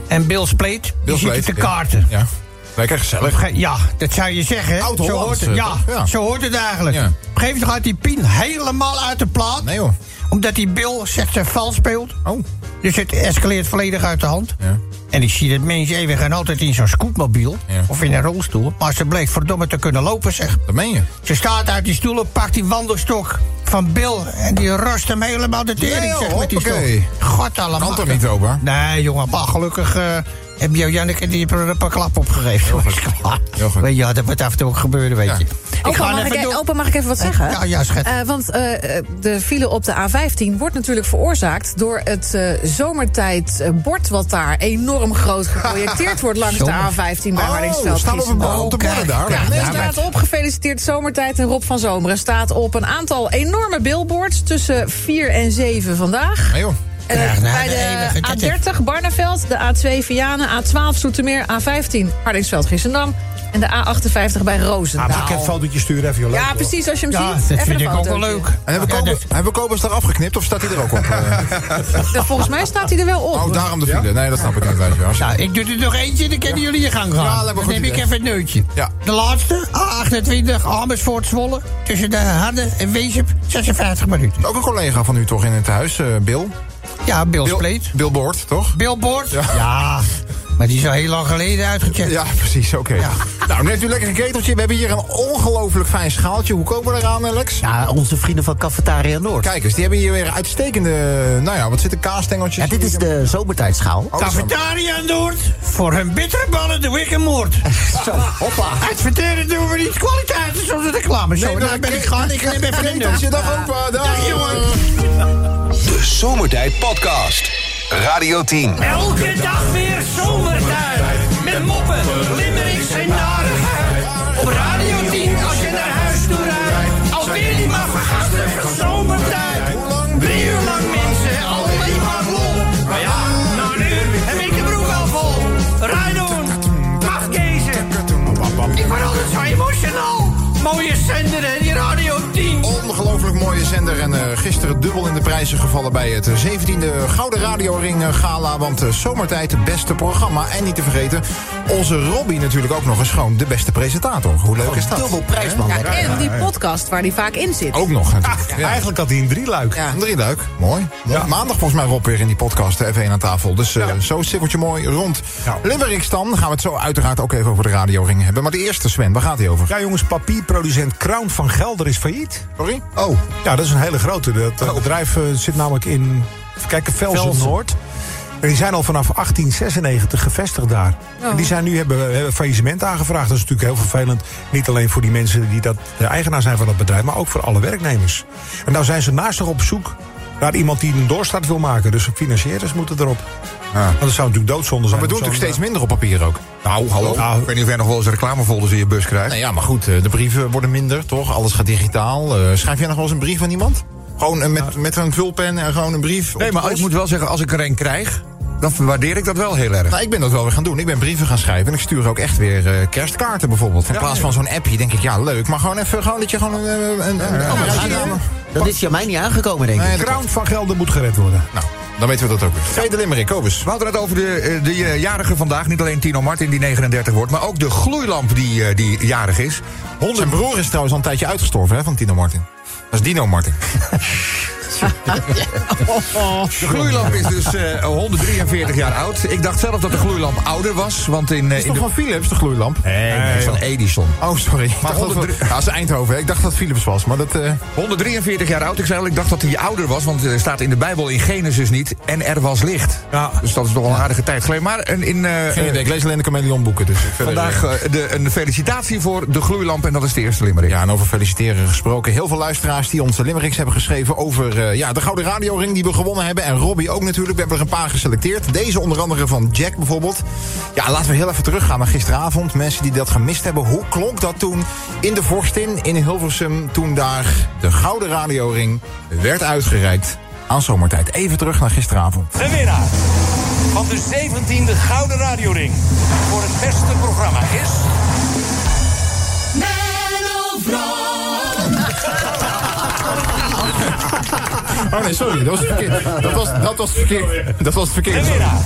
en Bill Spleet. Die Bill zitten Spleet, te ja. kaarten. Ja. Lekker gezellig. Ja, dat zou je zeggen. Zo hoort het, eh, ja? Ja. zo hoort het eigenlijk. Ja. Op een gegeven moment gaat die Pien helemaal uit de plaat. Nee, joh. Omdat die Bill zegt ze vals speelt. Oh. Dus het escaleert volledig uit de hand. Ja. En ik zie dat mensen even gaan altijd in zo'n scootmobiel. Of in een rolstoel. Maar ze bleek verdomme te kunnen lopen, zeg. Dat meen je. Ze staat uit die stoel, pakt die wandelstok van Bill... en die rost hem helemaal de tering, zeg, met die hoppakee. God allemaal. Kan toch niet, opa? Nee, jongen, maar gelukkig eh, heb je Janneke die er een paar klap opgegeven. Heel goed. Weet je, ja, dat moet af en toe ook gebeuren, weet Ja. je. Opa mag, ik, door. opa, mag ik even wat zeggen? Ja, ja, schat. Eh, want eh, eh, de file op de A15 wordt natuurlijk veroorzaakt... door het eh zomertijdbord wat daar enorm groot geprojecteerd wordt... langs de Zomer. A15 bij Oh, Hardingsveld. staan op, Giessendam. op de kijk, borden daar. Ja, daar staat op gefeliciteerd zomertijd en Rob van Zomeren staat op een aantal enorme billboards tussen 4 en 7 vandaag. Nee, joh. Bij de eeuwige de tette. A30 Barneveld, de A2 Vianen, A12 Zoetermeer, A15 Hardingsveld Giessendam en de A58 bij Ah, Roosendaal. mag ik een fotootje sturen even, joh? Leuk, ja, precies, als je hem Ja, ziet. dat even vind ik ook wel leuk. En hebben we, Ja, Kobus, hebben we Kobus daar afgeknipt of staat hij er ook op? Ja, Volgens mij staat hij er wel op. oh, daarom de file. Nee, dat snap ik niet, je wel. Nou, ik doe er nog eentje, dan kunnen jullie je gang gaan. Ja, dan goed neem ik even het neutje. Ja. De laatste, A28, Amersfoort Zwolle. Tussen de Harde en Weesup, 56 minuten. Ook een collega van u toch in het huis, eh, Bill? Ja, Bill Bill Spleet. Billboard, toch? Billboard? Ja. Ja. maar die is al heel lang geleden uitgecheckt. Ja, precies, oké. Nou, neemt u lekker een keteltje. We hebben hier een ongelooflijk fijn schaaltje. Hoe komen we eraan, Alex? Ja, onze vrienden van Cafetaria Noord. Kijk eens, die hebben hier weer uitstekende... Nou ja, wat zitten kaasstengeltjes? Ja, dit is de zomertijdschaal. Oh, Cafetaria Noord, voor hun bittere ballen de Wickenmoord. Zo, hoppa. Adverteren doen we niet, kwaliteit is onze reclame. Zo, Nee, daar maar ben ik gaan, ik neem even een Keteltje, dag opa. Dag, Dag, jongen. Zomertijd Podcast. Radio 10. Elke dag weer zomertijd. Met moppen, limmerings en narigheid. Op Radio 10 als je naar huis toe rijdt. Alweer die maar van zomertijd. Drie uur lang mensen, alleen maar lol. Maar ja, een uur heb ik de broek al vol. Rijdoen, afkezen. Ik word altijd zo emotional. Mooie zender mooie zender. En eh, gisteren dubbel in de prijzen gevallen bij het eh, 17e Gouden Radioring eh, Gala. Want eh, zomertijd het beste programma. En niet te vergeten, Onze Robbie natuurlijk ook nog eens gewoon de beste presentator. Hoe leuk is dat? Dubbel prijsman. Ja, en die podcast waar die vaak in zit. Ook nog natuurlijk. Ja. Eigenlijk had hij een drieluik. Ja. Een drieluik. Mooi. Maandag volgens mij Rob weer in die podcast de F1 aan tafel. Dus eh, zo sikkeltje mooi rond. Dan. Dan gaan we het zo uiteraard ook even over de radioring hebben. Maar de eerste, Sven, waar gaat hij over? Ja, jongens, papierproducent Crown van Gelder is failliet. Sorry? Oh. Ja, dat is een hele grote. Dat eh, bedrijf eh, zit namelijk in, kijken, Velsen. Noord. En die zijn al vanaf 1896 gevestigd daar. Oh. En die zijn nu hebben, hebben faillissement aangevraagd. Dat is natuurlijk heel vervelend. Niet alleen voor die mensen die dat de eigenaar zijn van dat bedrijf, maar ook voor alle werknemers. En nou zijn ze naast zich op zoek naar iemand die een doorstart wil maken. Dus financiers moeten erop. Want dat zou natuurlijk doodzonde zijn. Maar we doen natuurlijk steeds minder op papier ook. Nou, hallo. Nou, ik weet niet of jij nog wel eens reclamefolders in je bus krijgt. Nou ja, maar goed, eh, de brieven worden minder, toch? Alles gaat digitaal. Eh, schrijf jij nog wel eens een brief aan iemand? Gewoon eh, met, met een vulpen en gewoon een brief? Nee, maar de ik moet wel zeggen, als ik er een krijg, dan waardeer ik dat wel heel erg. Nou, ik ben dat wel weer gaan doen. Ik ben brieven gaan schrijven. En ik stuur ook echt weer eh, kerstkaarten bijvoorbeeld. In Ja, plaats ja. van zo'n appje denk ik, ja, leuk. Maar gewoon even gewoon dat je gewoon een... een, een, een- een rijtje neemt. Dat is ja mij niet aangekomen, denk ik. Nee, Crown van Gelder moet gered worden. Nou, dan weten we dat ook weer. Tweede limerick, Kobus. We hadden het over de, eh, de eh, jarige vandaag. Niet alleen Tino Martin die 39 wordt, maar ook de gloeilamp die, eh, die jarig is. Zijn broer is trouwens al een tijdje uitgestorven hè, van Tino Martin. Dat is Dino Martin. De gloeilamp is dus eh, 143 jaar oud. Ik dacht zelf dat de gloeilamp ouder was, want in, eh, Is in toch de... van Philips, de gloeilamp? Nee, van Edison. Oh, sorry. Ik dacht dat, 103 ja, dat is Eindhoven. hè. Ik dacht dat het Philips was, maar dat... eh, 143 jaar oud. Ik zei al, ik dacht dat hij ouder was, want er staat in de Bijbel in Genesis niet. En er was licht. Ja. Dus dat is toch wel een aardige tijd geleden. Maar in, eh, geen idee. Ik lees alleen de Chameleon boeken. Dus vandaag eh, eh, de, een felicitatie voor de gloeilamp. En dat is de eerste limerick. Ja, en over feliciteren gesproken. Heel veel luisteraars die onze limericks hebben geschreven over eh, ja, de Gouden Radioring die we gewonnen hebben. En Robbie ook natuurlijk. We hebben er een paar geselecteerd. Deze onder andere van Jack bijvoorbeeld. Ja, laten we heel even teruggaan naar gisteravond. Mensen die dat gemist hebben. Hoe klonk dat toen in de Vorstin in Hilversum... toen daar de Gouden Radioring werd uitgereikt aan zomertijd. Even terug naar gisteravond. De winnaar van de 17e Gouden Radioring voor het beste programma is... Oh nee, sorry. Dat was verkeerd. Dat was, dat was verkeerd. Dat was het De verkeerd. winnaar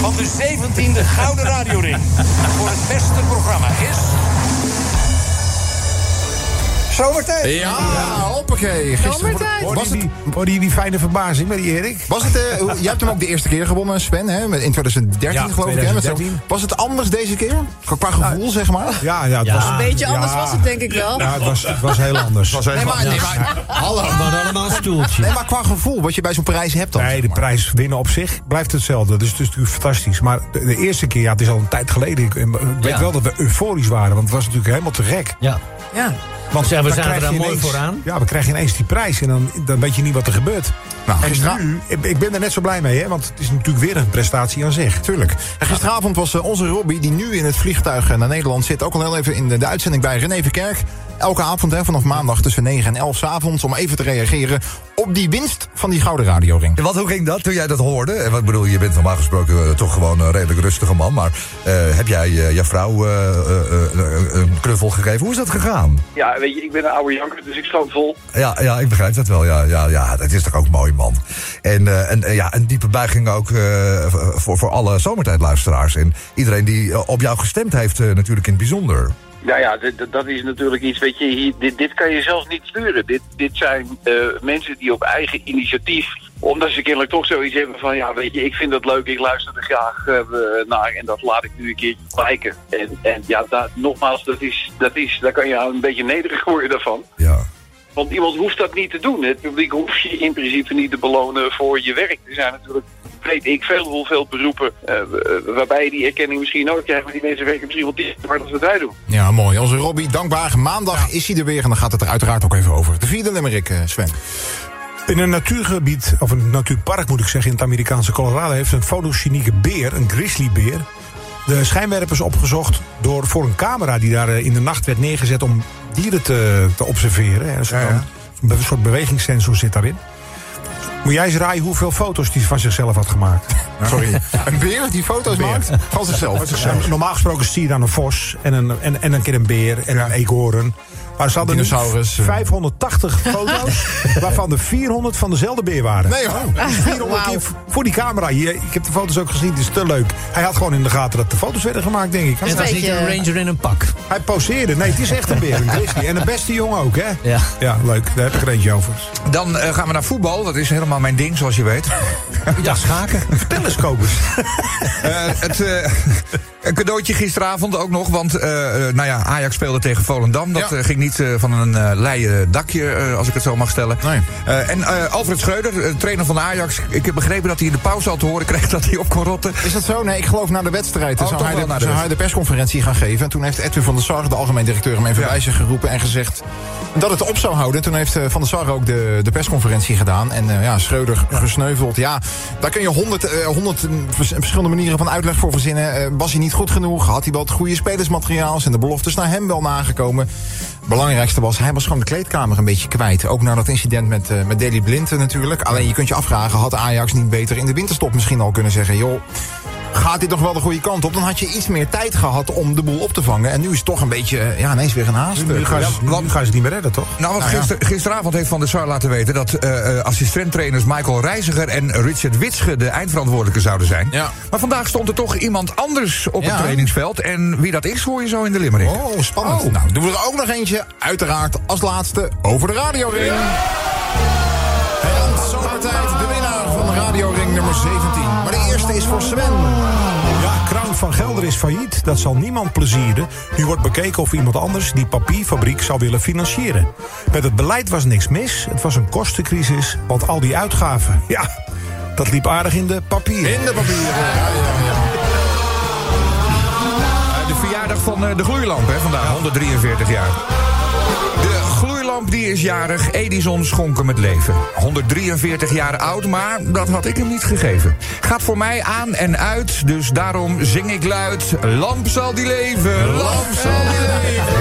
van de 17e Gouden Radioring voor het beste programma is... Zomertijd. Ja, hoppakee. Gisteren Zomertijd. Was die, het, die, hoor die, die fijne verbazing met die Erik? Was het, eh, jij hebt hem ook de eerste keer gewonnen, Sven, hè? met- in 2013 Ja, geloof ik. Hè? met zo'n- 2013. was het anders deze keer? Qua, qua gevoel, zeg maar? Ja, ja, het Ja. was Een beetje anders ja. was het denk ik wel. Ja, het was, het was heel anders. Nee, maar, nee, maar, hallo. Allemaal een stoeltje. Nee, maar qua gevoel, wat je bij zo'n prijs hebt dan. Nee, zeg de prijs winnen op zich blijft hetzelfde. Dus het is natuurlijk fantastisch. Maar de, de eerste keer, ja, het is al een tijd geleden. Ik, ik weet Ja. wel dat we euforisch waren, want het was natuurlijk helemaal te gek. Ja. Ja. Want Zeg, we dan zaten krijg daar je mooi ineens- vooraan. Ja, we krijgen ineens die prijs en dan, dan weet je niet wat er gebeurt. Nou, en nu, ik, ik ben er net zo blij mee, hè, want het is natuurlijk weer een prestatie aan zich. Tuurlijk. En gisteravond was eh, onze Robbie, die nu in het vliegtuig eh, naar Nederland zit... ook al heel even in de, de uitzending bij René Verkerk. Elke avond, hè, vanaf maandag tussen 9 en 11 's avonds... om even te reageren op die winst van die Gouden Radioring. En Wat, hoe ging dat toen jij dat hoorde? En wat bedoel, je bent normaal gesproken eh, toch gewoon een redelijk rustige man. Maar eh, heb jij eh, jouw vrouw een knuffel gegeven? Hoe is dat gegaan? Ja, weet je, ik ben een oude janker, dus ik schoot vol. Ja, ja, ik begrijp dat wel. Ja, ja, ja, dat is toch ook mooi, man. En, eh, en eh, ja, een diepe buiging ook eh, voor, voor alle zomertijdluisteraars. En iedereen die op jou gestemd heeft, natuurlijk in het bijzonder. Ja, ja, dat is natuurlijk iets, weet je, hier, dit, dit kan je zelf niet sturen. Dit, dit zijn eh, mensen die op eigen initiatief, omdat ze kennelijk toch zoiets hebben van, ja, weet je, ik vind dat leuk, ik luister er graag eh, naar en dat laat ik nu een keertje blijken. En, en ja, dat, nogmaals, dat is, dat is, daar kan je een beetje nederig worden daarvan. Ja. Want iemand hoeft dat niet te doen. Het publiek hoeft je in principe niet te belonen voor je werk. Er zijn natuurlijk, weet ik, veel, hoeveel beroepen eh, waarbij je die erkenning misschien nooit krijgt. Maar die mensen werken misschien wel tien keer harder dan wij doen. Ja, mooi. Onze Robbie, dankbaar. Maandag is hij er weer en dan gaat het er uiteraard ook even over. De vierde limerick, eh, Sven. In een natuurgebied, of een natuurpark moet ik zeggen, in het Amerikaanse Colorado... heeft een fotogenieke beer, een grizzlybeer... de schijnwerpers opgezocht door, voor een camera die daar eh, in de nacht werd neergezet... om dieren te, te observeren. Een soort, een soort bewegingssensor zit daarin. Moet jij eens raaien hoeveel foto's die van zichzelf had gemaakt? Sorry. Een beer die foto's maakt van zichzelf. Normaal gesproken zie je dan een vos en een, en, en een keer een beer en een eekhoorn. Maar ze hadden nu Dinosaurus, eh. 580 foto's, waarvan er 400 van dezelfde beer waren. Nee, hoor. Dus 400 keer voor die camera. Hier, ik heb de foto's ook gezien, het is te leuk. Hij had gewoon in de gaten dat de foto's werden gemaakt, denk ik. Hij, Het was niet een ranger in een pak. hij poseerde. Nee, het is echt een beer, een grizzly. En een beste jongen ook, hè? Ja. Ja, leuk. Daar heb ik er eentje over. Dan eh, gaan we naar voetbal. Dat is helemaal mijn ding, zoals je weet. Ja, schaken. Vertel Kobus. Eh, het, eh, een cadeautje gisteravond ook nog. Want eh, nou ja, Ajax speelde tegen Volendam. Dat Ja. ging niet van een leien dakje, als ik het zo mag stellen. Nee. En Alfred Schreuder, trainer van Ajax. Ik heb begrepen dat hij in de pauze al te horen kreeg dat hij op kon rotten. Is dat zo? Nee, ik geloof na de wedstrijd. Oh, zou hij, de, de zou hij de persconferentie gaan geven. En toen heeft Edwin van der Sar, de algemeen directeur, hem even Ja. bij zich geroepen en gezegd dat het op zou houden. En toen heeft Van der Sar ook de, de persconferentie gedaan. En ja, Schreuder gesneuveld. Ja, daar kun je honderd eh, honderd, vers- verschillende manieren van uitleg voor verzinnen. Eh, was hij niet goed genoeg? Had hij wel het goede spelersmateriaal? Zijn de beloftes naar hem wel nagekomen? Belangrijkste was, hij was gewoon de kleedkamer een beetje kwijt. Ook na dat incident met, eh met Daley Blind natuurlijk. Alleen je kunt je afvragen, had Ajax niet beter in de winterstop misschien al kunnen zeggen... joh, gaat dit toch wel de goede kant op? Dan had je iets meer tijd gehad om de boel op te vangen. En nu is het toch een beetje, eh, ja, ineens weer een haast. Nu gaan, ze, nu gaan ze het niet meer redden, toch? Nou, want Nou ja. gister- gisteravond heeft Van der Sar laten weten... dat eh, assistenttrainers Michael Reiziger en Richard Witsche... de eindverantwoordelijke zouden zijn. Ja. Maar vandaag stond er toch iemand anders op het trainingsveld. En wie dat is, hoor je zo in de limerick. Oh, spannend. Nou, doen we er ook nog eentje. Uiteraard als laatste over de. En zomertijd nummer 17. Maar de eerste is voor Sven. Ja, Crown van Gelder is failliet. Dat zal niemand plezieren. Nu wordt bekeken of iemand anders die papierfabriek zou willen financieren. Met het beleid was niks mis. Het was een kostencrisis. Want al die uitgaven, ja, dat liep aardig in de papieren. In de papieren. Ja, ja, ja. De verjaardag van eh, de gloeilamp, hè, vandaag, 143 jaar. Gloeilamp die is jarig, Edison schonken met leven. 143 jaar oud, maar dat had ik hem niet gegeven. Gaat voor mij aan en uit, dus daarom zing ik luid... Lamp zal die leven, lamp zal die leven.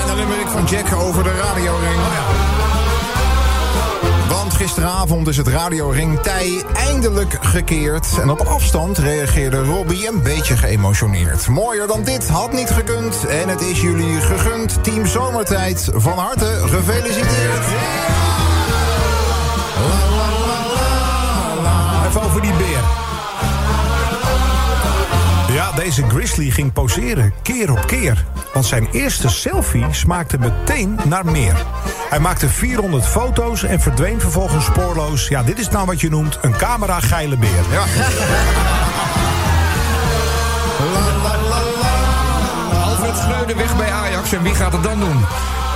En dan limerick van Jack over de radioring. Gisteravond is het radioring tij eindelijk gekeerd. En op afstand reageerde Robbie een beetje geëmotioneerd. Mooier dan dit had niet gekund. En het is jullie gegund. Team Zomertijd, van harte gefeliciteerd. Deze Grizzly ging poseren, keer op keer. Want zijn eerste selfie smaakte meteen naar meer. Hij maakte 400 foto's en verdween vervolgens spoorloos. Ja, dit is nou wat je noemt een camera-geile beer. Ja. Alfred Schreuder weg bij Ajax en wie gaat het dan doen?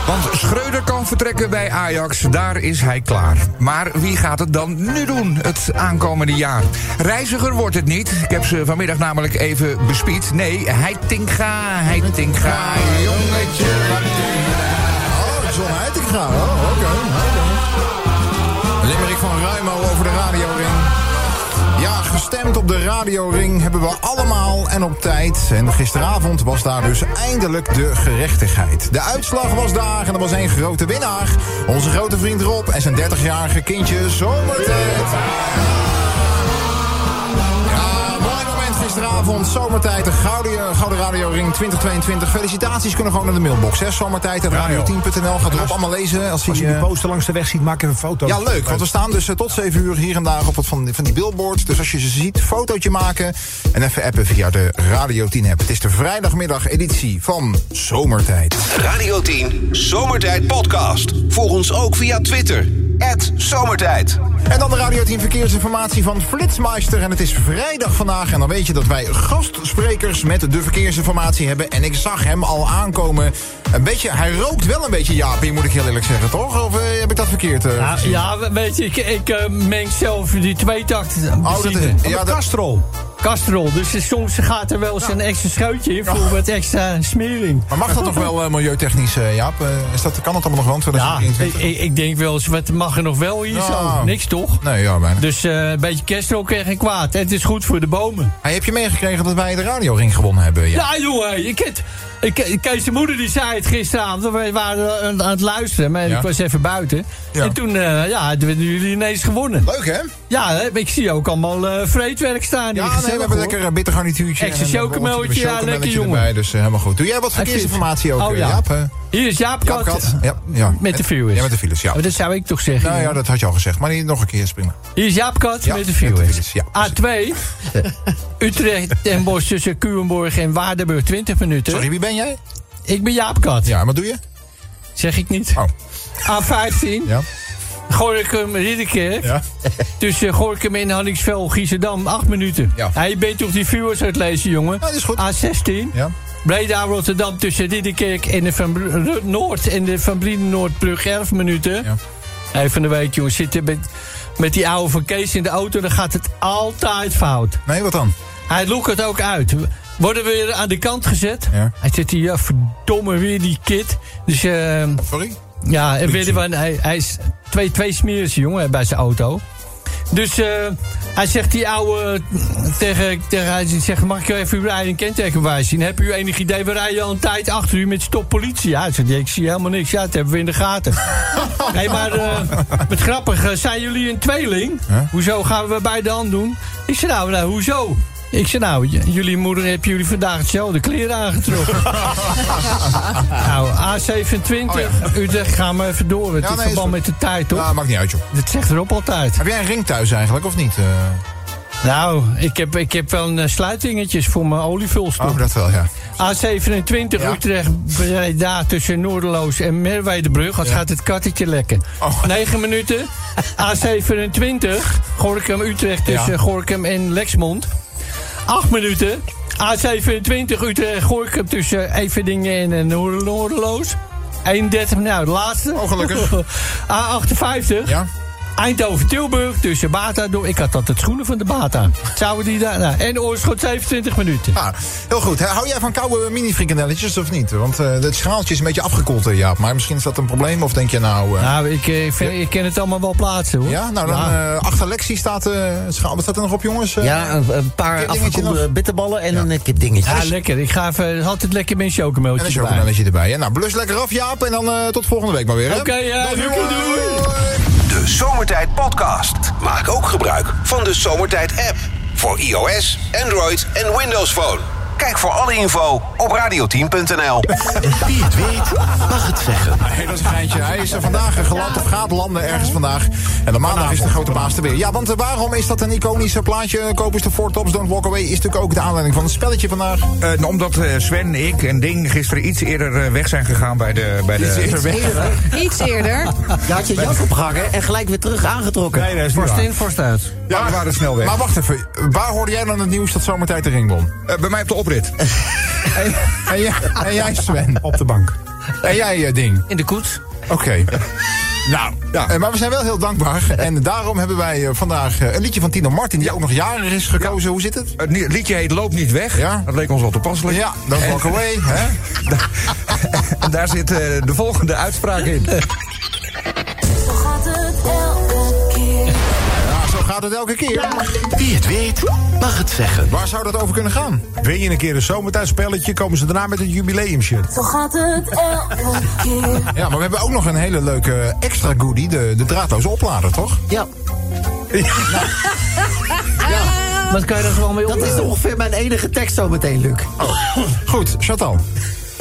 Want Schreuder kan vertrekken bij Ajax, daar is hij klaar. Maar wie gaat het dan nu doen, het aankomende jaar? Reiziger wordt het niet. Ik heb ze vanmiddag namelijk even bespied. Nee, hij Tinga, hij Tinga, jongetje. Oh, John Heitinga. Oh, oké. oké. Limerick van Ruimo over de gestemd op de radioring hebben we allemaal en op tijd. En gisteravond was daar dus eindelijk de gerechtigheid. De uitslag was daar en er was één grote winnaar. Onze grote vriend Rob en zijn 30-jarige kindje Zomertijd. Gisteravond. Zomertijd, de Gouden, Gouden Radio Ring 2022. Felicitaties kunnen gewoon naar de mailbox. Hè? Zomertijd, radio10.nl. Gaat Rob allemaal lezen. Als, Als je die poster langs de weg ziet, maak even een foto. ja, leuk. Want we staan dus eh, tot 7 uur hier en daar op wat van, van die billboards. Dus als je ze ziet, fotootje maken. En even appen via de Radio 10 app. Het is de vrijdagmiddag editie van Zomertijd. Radio 10 Zomertijd Podcast. Volg ons ook via Twitter. Zomertijd. En dan de Radio 10 verkeersinformatie van Flitsmeister. En het is vrijdag vandaag. En dan weet je dat wij gastsprekers met de verkeersinformatie hebben. En ik zag hem al aankomen. Een beetje, hij rookt wel een beetje, Jaapie, moet ik heel eerlijk zeggen, toch? Of eh, heb ik dat verkeerd eh, Ja, weet je, ik, ik eh, meng zelf die tweetakt Oh, dat is- ja, dat- Castrol. Castrol. Dus soms gaat er wel eens een extra scheutje in voor wat extra smering. Maar mag dat toch wel eh, milieutechnisch, eh, Jaap? Eh, is dat, kan het allemaal nog wel? Ja, ik, 2023? ik, denk wel eens, wat mag er nog wel hier Ja. zo? Niks toch? Nee, ja, bijna. Dus een beetje castrol kreeg geen kwaad. En het is goed voor de bomen. Hey, heb je meegekregen dat wij de radioring gewonnen hebben? Ja. Ja, jongen, ik het. Ik, Kees de moeder die zei het gisteravond. We waren aan, aan het luisteren, maar Ja. ik was even buiten. Ja. En toen eh ja, hebben jullie ineens gewonnen. Leuk, hè? Ja, ik zie ook allemaal eh vreedwerk staan hier. Ja, we hebben lekker een bitter garnituurtje. Extra bolletje met ja, lekker, jongen. Erbij, dus eh, helemaal goed. Doe jij wat verkeersinformatie ook, Oh, eh, ja. Jaap? eh? Hier is Jaap Kat. Jaap Kat. Ja, ja. Met de viewers. Ja, met de files, ja. Oh, dat zou ik toch zeggen. Nou ja, dat had je al gezegd. Maar niet nog een keer prima. Hier is Jaap Kat Ja, met de viewers. ja. A2. Utrecht en Bos tussen Culemborg en Waardenburg 20 minuten. Sorry, wie ben jij? Ik ben Jaap Kat. Ja, en wat doe je? Zeg ik niet. Oh. A15. Ja. Gorkum Ridderkerk. Ja. Tussen Gorkum en Hanningsveld, Giesendam, 8 minuten. Ja. Ja. je bent toch die viewers uit lezen, jongen? Ja, dat is goed. A16. Ja. Breda Rotterdam tussen Ridderkerk en de Van Br- Noord en de Van Brienen Noordbrug 11 minuten. Ja. Even een week, jongens. Zitten met, met die oude van Kees in de auto, dan gaat het altijd fout. Nee, wat dan? Hij loekt ook uit. Worden we weer aan de kant gezet? Ja. Hij zit hier, ja, verdomme, weer die kid. Dus, eh. Sorry? Ja, en weet je wat, hij, hij is twee, twee smeren, jongen, bij zijn auto. Dus eh, hij zegt die ouwe tegen, tegen hij zegt, mag ik even uw rijden kentekenbewijs zien? Heb u enig idee, we rijden al een tijd achter u met stop politie. Ja, hij zegt, ik zie helemaal niks, ja, dat hebben we in de gaten. nee, maar eh wat grappig, eh, zijn jullie een tweeling? Hoezo gaan we bij de hand doen? Ik zei, nou, nou hoezo? Ik zei, nou, jullie moeder heb jullie vandaag hetzelfde kleren aangetrokken. nou, A27, Oh Utrecht, gaan we even door. Het Ja, nee, verband met de tijd, toch? Nou, maakt niet uit, joh. Dat zegt erop altijd. Heb jij een ring thuis eigenlijk, of niet? eh? Nou, ik heb, ik heb wel een eh, sluitingetjes voor mijn olievulstop. Oh, dat wel, ja. A27 Ja. Utrecht Breda tussen Noorderloos en Merweidebrug. Als Ja. gaat het kattetje lekken. Oh. 9 minuten. A27 Gorkum Utrecht tussen Ja. Gorkum en Lexmond. 8 minuten. A27 Utrecht Gorkum tussen Everdingen en eh, Noorderloos. 31, nou de laatste. Oh, gelukkig. A58 Ja? Eindhoven-Tilburg tussen Bata door. Ik had dat het schoenen van de Bata. Zouden die daar. Nou, en Oorschot 27 minuten. Ah, heel goed. Hou jij van koude mini-frikandelletjes of niet? Want eh het schaaltje is een beetje afgekoeld, eh, Jaap. Maar misschien is dat een probleem. Of denk je nou... eh, Nou, ik, ik, vind- ik ken het allemaal wel plaatsen hoor. ja, nou dan Ja. eh, achter Lexi staat eh, het schaal. Wat staat er nog op, jongens? Ja, een, een paar afgekoelde bitterballen en een eh, kipdingetje. Ja, lekker. Ik ga even altijd lekker met een En een chocomeltje erbij. chocomeletje erbij. Hè? Nou, blus lekker af, Jaap. En dan eh, tot volgende week maar weer. hè? Oké, ja, doei. De Zomertijd Podcast. Maak ook gebruik van de Zomertijd app. Voor iOS, Android en Windows Phone. Kijk voor alle info op radioteam.nl. Wie het weet, mag het zeggen. Hey, dat is een geintje. Hij is er vandaag geland of gaat landen ergens vandaag. En de maandag is de grote baas er weer. Ja, want waarom is dat een iconisch plaatje? Kopers de Four Tops Don't Walk Away is natuurlijk ook de aanleiding van het spelletje vandaag. Eh, omdat eh, Sven, ik en Ding gisteren iets eerder eh, weg zijn gegaan bij de... Bij de Iets eerder weg. Iets eerder. Je had je jas opgehangen en gelijk weer terug aangetrokken. Nee, dat is waar. in, vorst uit. Ja, we waren snel weg. Maar wacht even, waar hoorde jij dan het nieuws dat zomertijd de ring won? Eh, bij mij op de oprit. En, en, jij, en jij, Sven? Op de bank. En jij, eh, Ding? In de koets. Oké. Nou, Ja. eh, maar we zijn wel heel dankbaar. En daarom hebben wij eh, vandaag een liedje van Tino Martin... die ook nog jarig is gekozen. Hoe zit het? Het liedje heet Loop niet weg. Ja. Dat leek ons wel toepasselijk. Ja, Don't Walk Away. Hè? En daar zit de volgende uitspraak in. Zo gaat het elke gaat het elke keer. Wie het weet, mag het zeggen. Waar zou dat over kunnen gaan? Win je een keer een zomertijdspelletje, komen ze daarna met een jubileumshirt. Zo gaat het elke keer. Ja, maar we hebben ook nog een hele leuke extra goodie. De, de draadloze oplader, toch? Ja, Wat kan je er gewoon mee dat is ongeveer mijn enige tekst zo meteen, Luc. Goed, Chantal.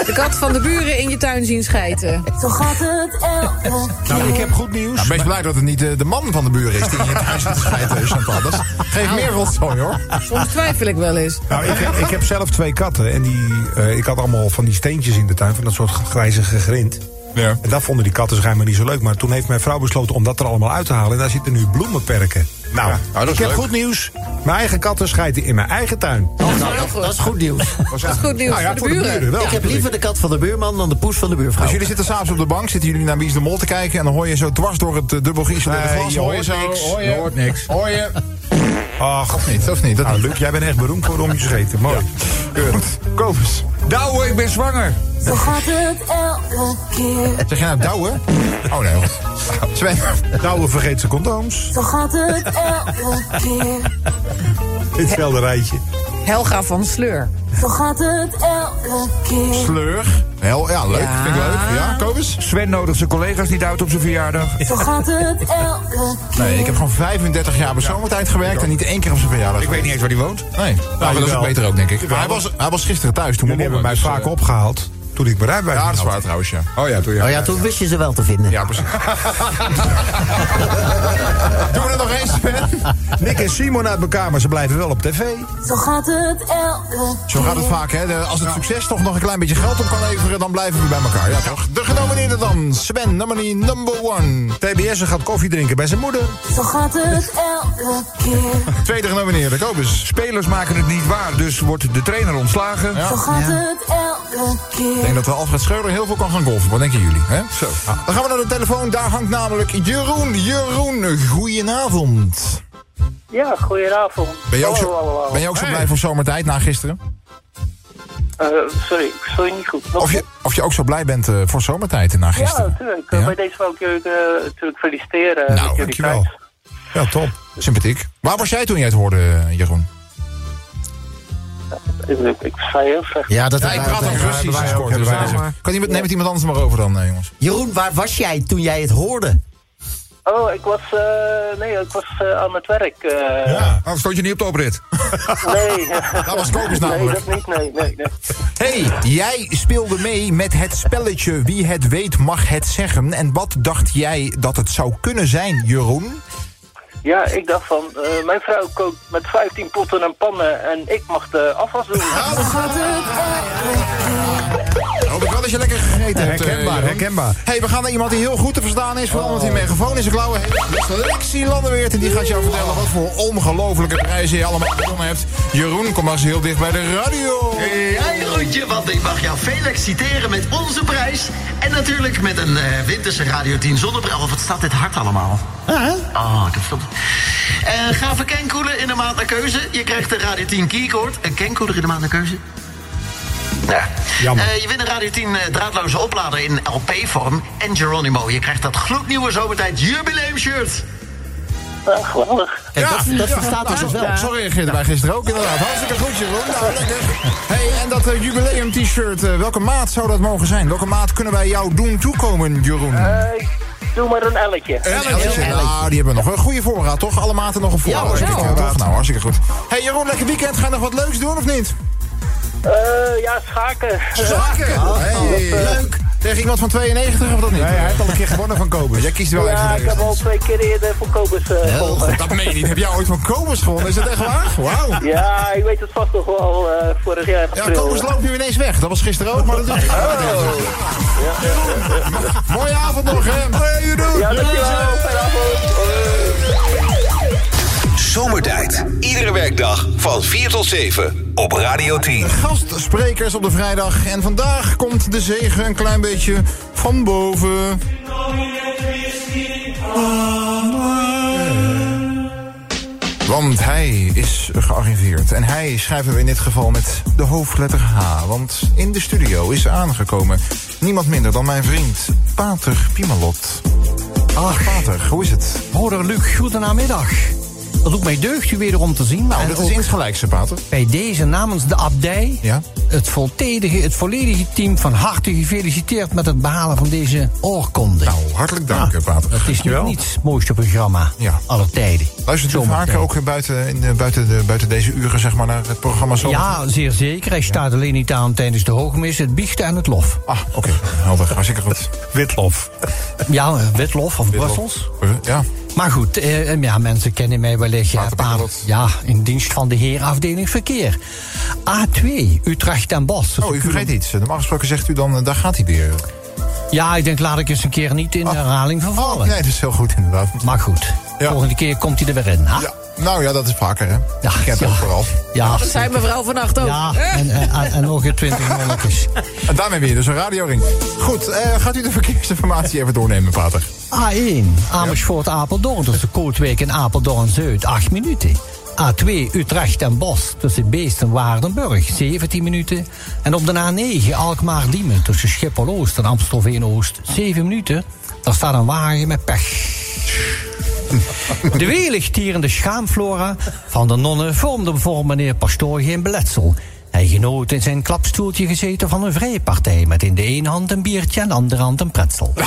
De kat van de buren in je tuin zien schijten. Zo gaat het elke keer. Nou, ik heb goed nieuws. Nou, wees blij dat het niet eh, de man van de buren is die in je huis zit te schijten, Chantal. Dat geeft meer rotzooi, hoor. Soms twijfel ik wel eens. Nou, ik, heb, ik heb zelf twee katten en die, eh, ik had allemaal van die steentjes in de tuin, van dat soort grijzige grind. Ja. En dat vonden die katten schijnbaar niet zo leuk. Maar toen heeft mijn vrouw besloten om dat er allemaal uit te halen. En daar zitten nu bloemenperken. Nou, is ik heb leuk. goed nieuws. Mijn eigen katten schijten in mijn eigen tuin. Dat is goed nieuws. Dat is goed nieuws Nou ja, voor de buren. wel. Ik heb liever de kat van de buurman dan de poes van de buurvrouw. Als jullie zitten s'avonds op de bank, zitten jullie naar Wie is de Mol te kijken... en dan hoor je zo dwars door het eh, dubbel geïsoleerde glas... je hoor je niks. Hoor je, hoort niks. Hoor je? Ach, Of niet, of niet? Dat nou. Luc, jij bent echt beroemd voor om je scheten. Mooi. Keurig. Kopers. Douwe, ik ben zwanger. Zo gaat het elke keer. Zeg jij nou douwen? Oh nee. hoor. Sven. Douwe vergeet zijn condooms. Zo gaat het elke keer. Hetzelfde rijtje. Helga van Sleur. Zo gaat het elke keer. Sleur. Heel, ja, leuk. Ja. Vind ik leuk. Ja, Kobus? Sven nodigt zijn collega's niet uit op zijn verjaardag. Zo gaat het elke keer. Nee, ik heb gewoon 35 jaar bij zomertijd gewerkt en niet één keer op zijn verjaardag. Ik weet niet eens waar hij woont. Nee, nou, dat is ook beter ook, denk ik. Maar hij was, hij was gisteren thuis toen we hebben mij dus, vaak eh, opgehaald toen ik mijn rijbewijs Ja, dat is waar trouwens, ja. Oh ja, toen ja. Oh ja, toen wist je ze wel te vinden. Ja, precies. Doen we er nog eens, Sven? Nick en Simon uit elkaar, maar ze blijven wel op tv. Zo gaat het elke keer. Zo gaat het vaak, hè. De- als het succes toch nog een klein beetje geld op kan leveren... dan blijven we bij elkaar, ja toch? De genomineerde dan, Sven, nummer number one. TBS gaat koffie drinken bij zijn moeder. Zo gaat het elke keer. Tweede genomineerde, Kobus. Spelers maken het niet waar, dus wordt de trainer ontslagen. Zo gaat het elke Ik denk dat we Alfred Schreuder heel veel kan gaan golfen. Wat denken jullie? Hè? Zo. Dan gaan we naar de telefoon. Daar hangt namelijk Jeroen. Jeroen, goedenavond. Ja, goedenavond. Ben je ook Hallo zo, ben je ook zo blij voor zomertijd na gisteren? Eh, sorry, je niet goed. Nog Of je, of je ook zo blij bent eh, voor zomertijd na Ja, gisteren? natuurlijk. Eh, Ja? Bij deze wil ik jullie eh, natuurlijk feliciteren. met Nou, jullie dankjewel. Ja, top. Sympathiek. Waar was jij toen jij het hoorde, Jeroen? Ik. Ja, dat Ja, ik praat ook Russisch. wij ook, dus. Kan iemand, neem het iemand anders maar over dan, jongens. Jeroen, waar was jij toen jij het hoorde? Oh, ik was, eh, nee, ik was eh, aan het werk. eh, Oh, stond je niet op de oprit? Nee. Dat was Kobus Nee, namelijk. dat niet, nee, nee, nee. Hey, jij speelde mee met het spelletje Wie het weet mag het zeggen. En wat dacht jij dat het zou kunnen zijn, Jeroen? Ja, ik dacht van, eh, mijn vrouw kookt met 15 potten en pannen en ik mag de afwas doen. Hoop ik wel dat je lekker gegeten hebt. eh, Herkenbaar, herkenbaar. hey, we gaan naar iemand die heel goed te verstaan is. Vooral omdat hij een megafoon in zijn klauwen heeft. Lexie Landenweert. En die gaat jou vertellen wat voor ongelofelijke prijzen je allemaal gewonnen hebt. Jeroen, kom maar eens heel dicht bij de radio. Ja, Jeroentje, want ik mag jou feliciteren met onze prijs. En natuurlijk met een eh, winterse Radio 10 zonnebril. Of wat staat dit hard allemaal? Oh, ik heb het uh, Gave kenkoeler in de maand naar keuze. Je krijgt een Radio 10 keycord. Een kenkoeler in de maand naar keuze. Ja. Jammer. Eh, je wint een Radio 10 eh, draadloze oplader in LP-vorm. En Geronimo, je krijgt dat gloednieuwe zomertijd jubileum-shirt. Ja, geweldig. Kijk, dat, dat verstaat nou, dus wel. Zo reageerden wij gisteren ook inderdaad. Hartstikke goed, Jeroen. Nou, lekker. Hey, en dat eh, jubileum t-shirt, eh, welke maat zou dat mogen zijn? Welke maat kunnen wij jou doen toekomen, Jeroen? Eh, doe maar een elletje. Een elletje. Nou, die hebben we nog. Een goede voorraad, toch? Alle maten nog een voorraad. Ja, denk ik, ja. toch? Nou, hartstikke goed. Hey Jeroen, lekker weekend. Ga je nog wat leuks doen of niet? Eh, ja, schaken. Zaken. Hey, leuk. Tegen iemand van 92 of dat niet? Nee, hij heeft al een keer gewonnen van Kobus. Jij kiest wel Ja, even ik heb al twee keer eerder voor Kobus eh gewonnen. Dat meen je niet. Heb jij ooit van Kobus gewonnen? Is dat echt waar? Wauw. Ja, ik weet het vast nog wel eh, vorig jaar. Ja. Kobus loopt nu ineens weg. Dat was gisteren ook, maar dat doet hij Mooie avond nog, hè? Hey, Jeroen. Ja, dankjewel. Fijne avond. Zomertijd. Iedere werkdag van 4 tot 7 op Radio 10. Gastsprekers op de vrijdag. En vandaag komt de zegen een klein beetje van boven. Want hij is gearriveerd. En hij schrijven we in dit geval met de hoofdletter H. Want in de studio is aangekomen niemand minder dan mijn vriend Pater Piemelot. Ach, Pater, hoe is het? Broeder Luc, goedenamiddag. Dat doet mij deugd u weer om te zien. Nou, En dat is ook insgelijks, Pater. Bij deze namens de abdij, Ja? het, volledige, het volledige team van harte gefeliciteerd met het behalen van deze oorkonde. Nou, hartelijk dank, Ja, Pater. Het is nog niet het mooiste programma Ja. aller tijden. Luistert u vaker ook buiten, in de, buiten, de, buiten deze uren zeg maar, naar het programma zo? Ja, zeer zeker. Hij staat alleen niet aan tijdens de hoogmis, het biechten en het lof. Ah, oké. Helder. Hartstikke goed. Witlof. Ja, eh, Witlof of Brussels. Ja. Maar goed, eh, ja, mensen kennen mij wellicht. Ja, paar- Piemelot. ja, in dienst van de heer afdeling verkeer. A2, Utrecht en Bos. Oh, u vergeet iets. Normaal gesproken zegt u dan, eh, daar gaat hij weer. Ja, ik denk laat ik eens een keer niet in de herhaling vervallen. Oh, nee, dat is heel goed inderdaad. Maar goed, Ja. volgende keer komt hij er weer in. hè? Ja. Nou ja, dat is vaker, hè? Ja, Ik heb ja. vooral. Ja, Dat zei mevrouw vannacht ook. ja en, en, en- nog een twintig monnikers. En daarmee weer dus een radioring. Goed, eh, gaat u de verkeersinformatie even doornemen, Pater? A1, Amersfoort Apeldoorn tussen Kootwijk en Apeldoorn Zuid, 8 minuten. A2, Utrecht en Bos tussen Beest en Waardenburg, 17 minuten. En op de A9, Alkmaar Diemen tussen Schiphol Oost en Amstelveen Oost, 7 minuten. Daar staat een wagen met pech. De weligtierende schaamflora van de nonnen vormde voor meneer Pastoor geen beletsel. Hij genoot in zijn klapstoeltje gezeten van een vrije partij... met in de ene hand een biertje en de andere hand een pretzel.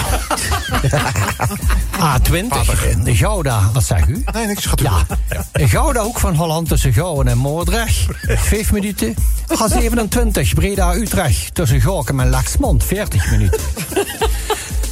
A20, de Gouda, wat zeg u? Nee, niks, gaat Ja, de Gouda hoek van Holland tussen Gouwen en Moordrecht. Vijf minuten. A27, Breda-Utrecht tussen Gorkum en Laxmond. 40 minuten.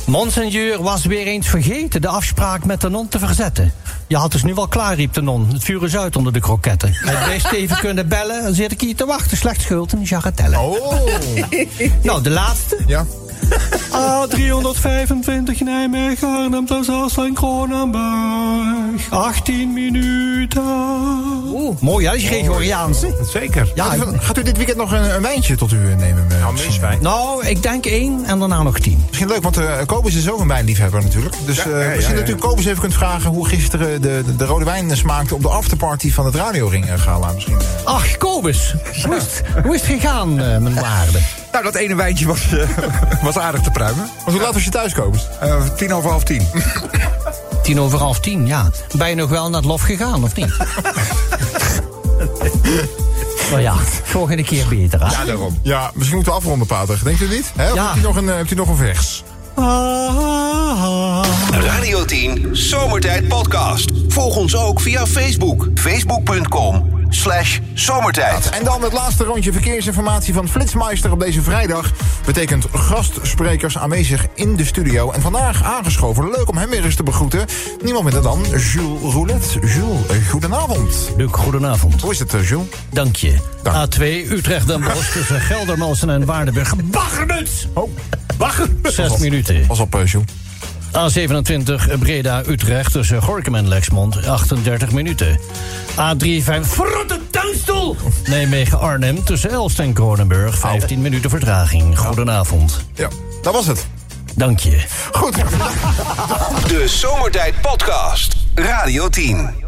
Monseigneur was weer eens vergeten de afspraak met de non te verzetten. Je had dus nu wel klaar, riep de non. Het vuur is uit onder de kroketten. Hij best even kunnen bellen, dan zit ik hier te wachten. Slecht schuld en jagatellen. Oh. nou, de laatste. Ja. A325 Nijmegen, Arnhem, Terzasland, Kronenberg. 18 minuten. Oeh, mooi hè, die Gregoriaanse. Zeker. Ja, gaat, u, ik- gaat u dit weekend nog een, een wijntje tot u nemen? eh, Nou, nou, ik denk één en daarna nog tien. Misschien leuk, want uh, Kobus is ook een wijnliefhebber natuurlijk. Dus Ja, eh, ja, ja, misschien ja. dat u Kobus even kunt vragen... hoe gisteren de, de, de rode wijn smaakte op de afterparty van het radioring eh, gala. Misschien. eh. Ach, Kobus, hoe is het, hoe is het gegaan, eh, mijn waarde? Nou, dat ene wijntje was, eh, was aardig te pruimen. Want hoe laat was je thuis, Kobus? Eh, tien over half tien. Tien over half tien, ja. Ben je nog wel naar het lof gegaan, of niet? nou ja, volgende keer beter, hè? Ja, daarom. Ja, misschien moeten we afronden, Pater. Denkt u niet? Hè? Of Ja. hebt, u nog een, eh, hebt u nog een vers? Radio 10 Zomertijd Podcast. Volg ons ook via Facebook. Facebook.com slash zomertijd. En dan het laatste rondje verkeersinformatie van Flitsmeister op deze vrijdag. Betekent gastsprekers aanwezig in de studio. En vandaag aangeschoven. Leuk om hem weer eens te begroeten. Niemand minder dan Jules Roulette. Jules, eh, goedenavond. Luc, goedenavond. Hoe is het, eh, Jules? Dank je. Dank. A2, Utrecht Den Bosch tussen Geldermalsen en Waardenburg. Baggernuts! Oh, Zes minuten. pas op, eh, Jules. A27 Breda-Utrecht tussen Gorkum en Lexmond, 38 minuten. A35 Verrotte tuinstoel! Nijmegen-Arnhem tussen Elst en Kronenburg, 15 minuten vertraging. Goedenavond. Ja, dat was het. Dank je. Goed. De Zomertijd Podcast. Radio 10.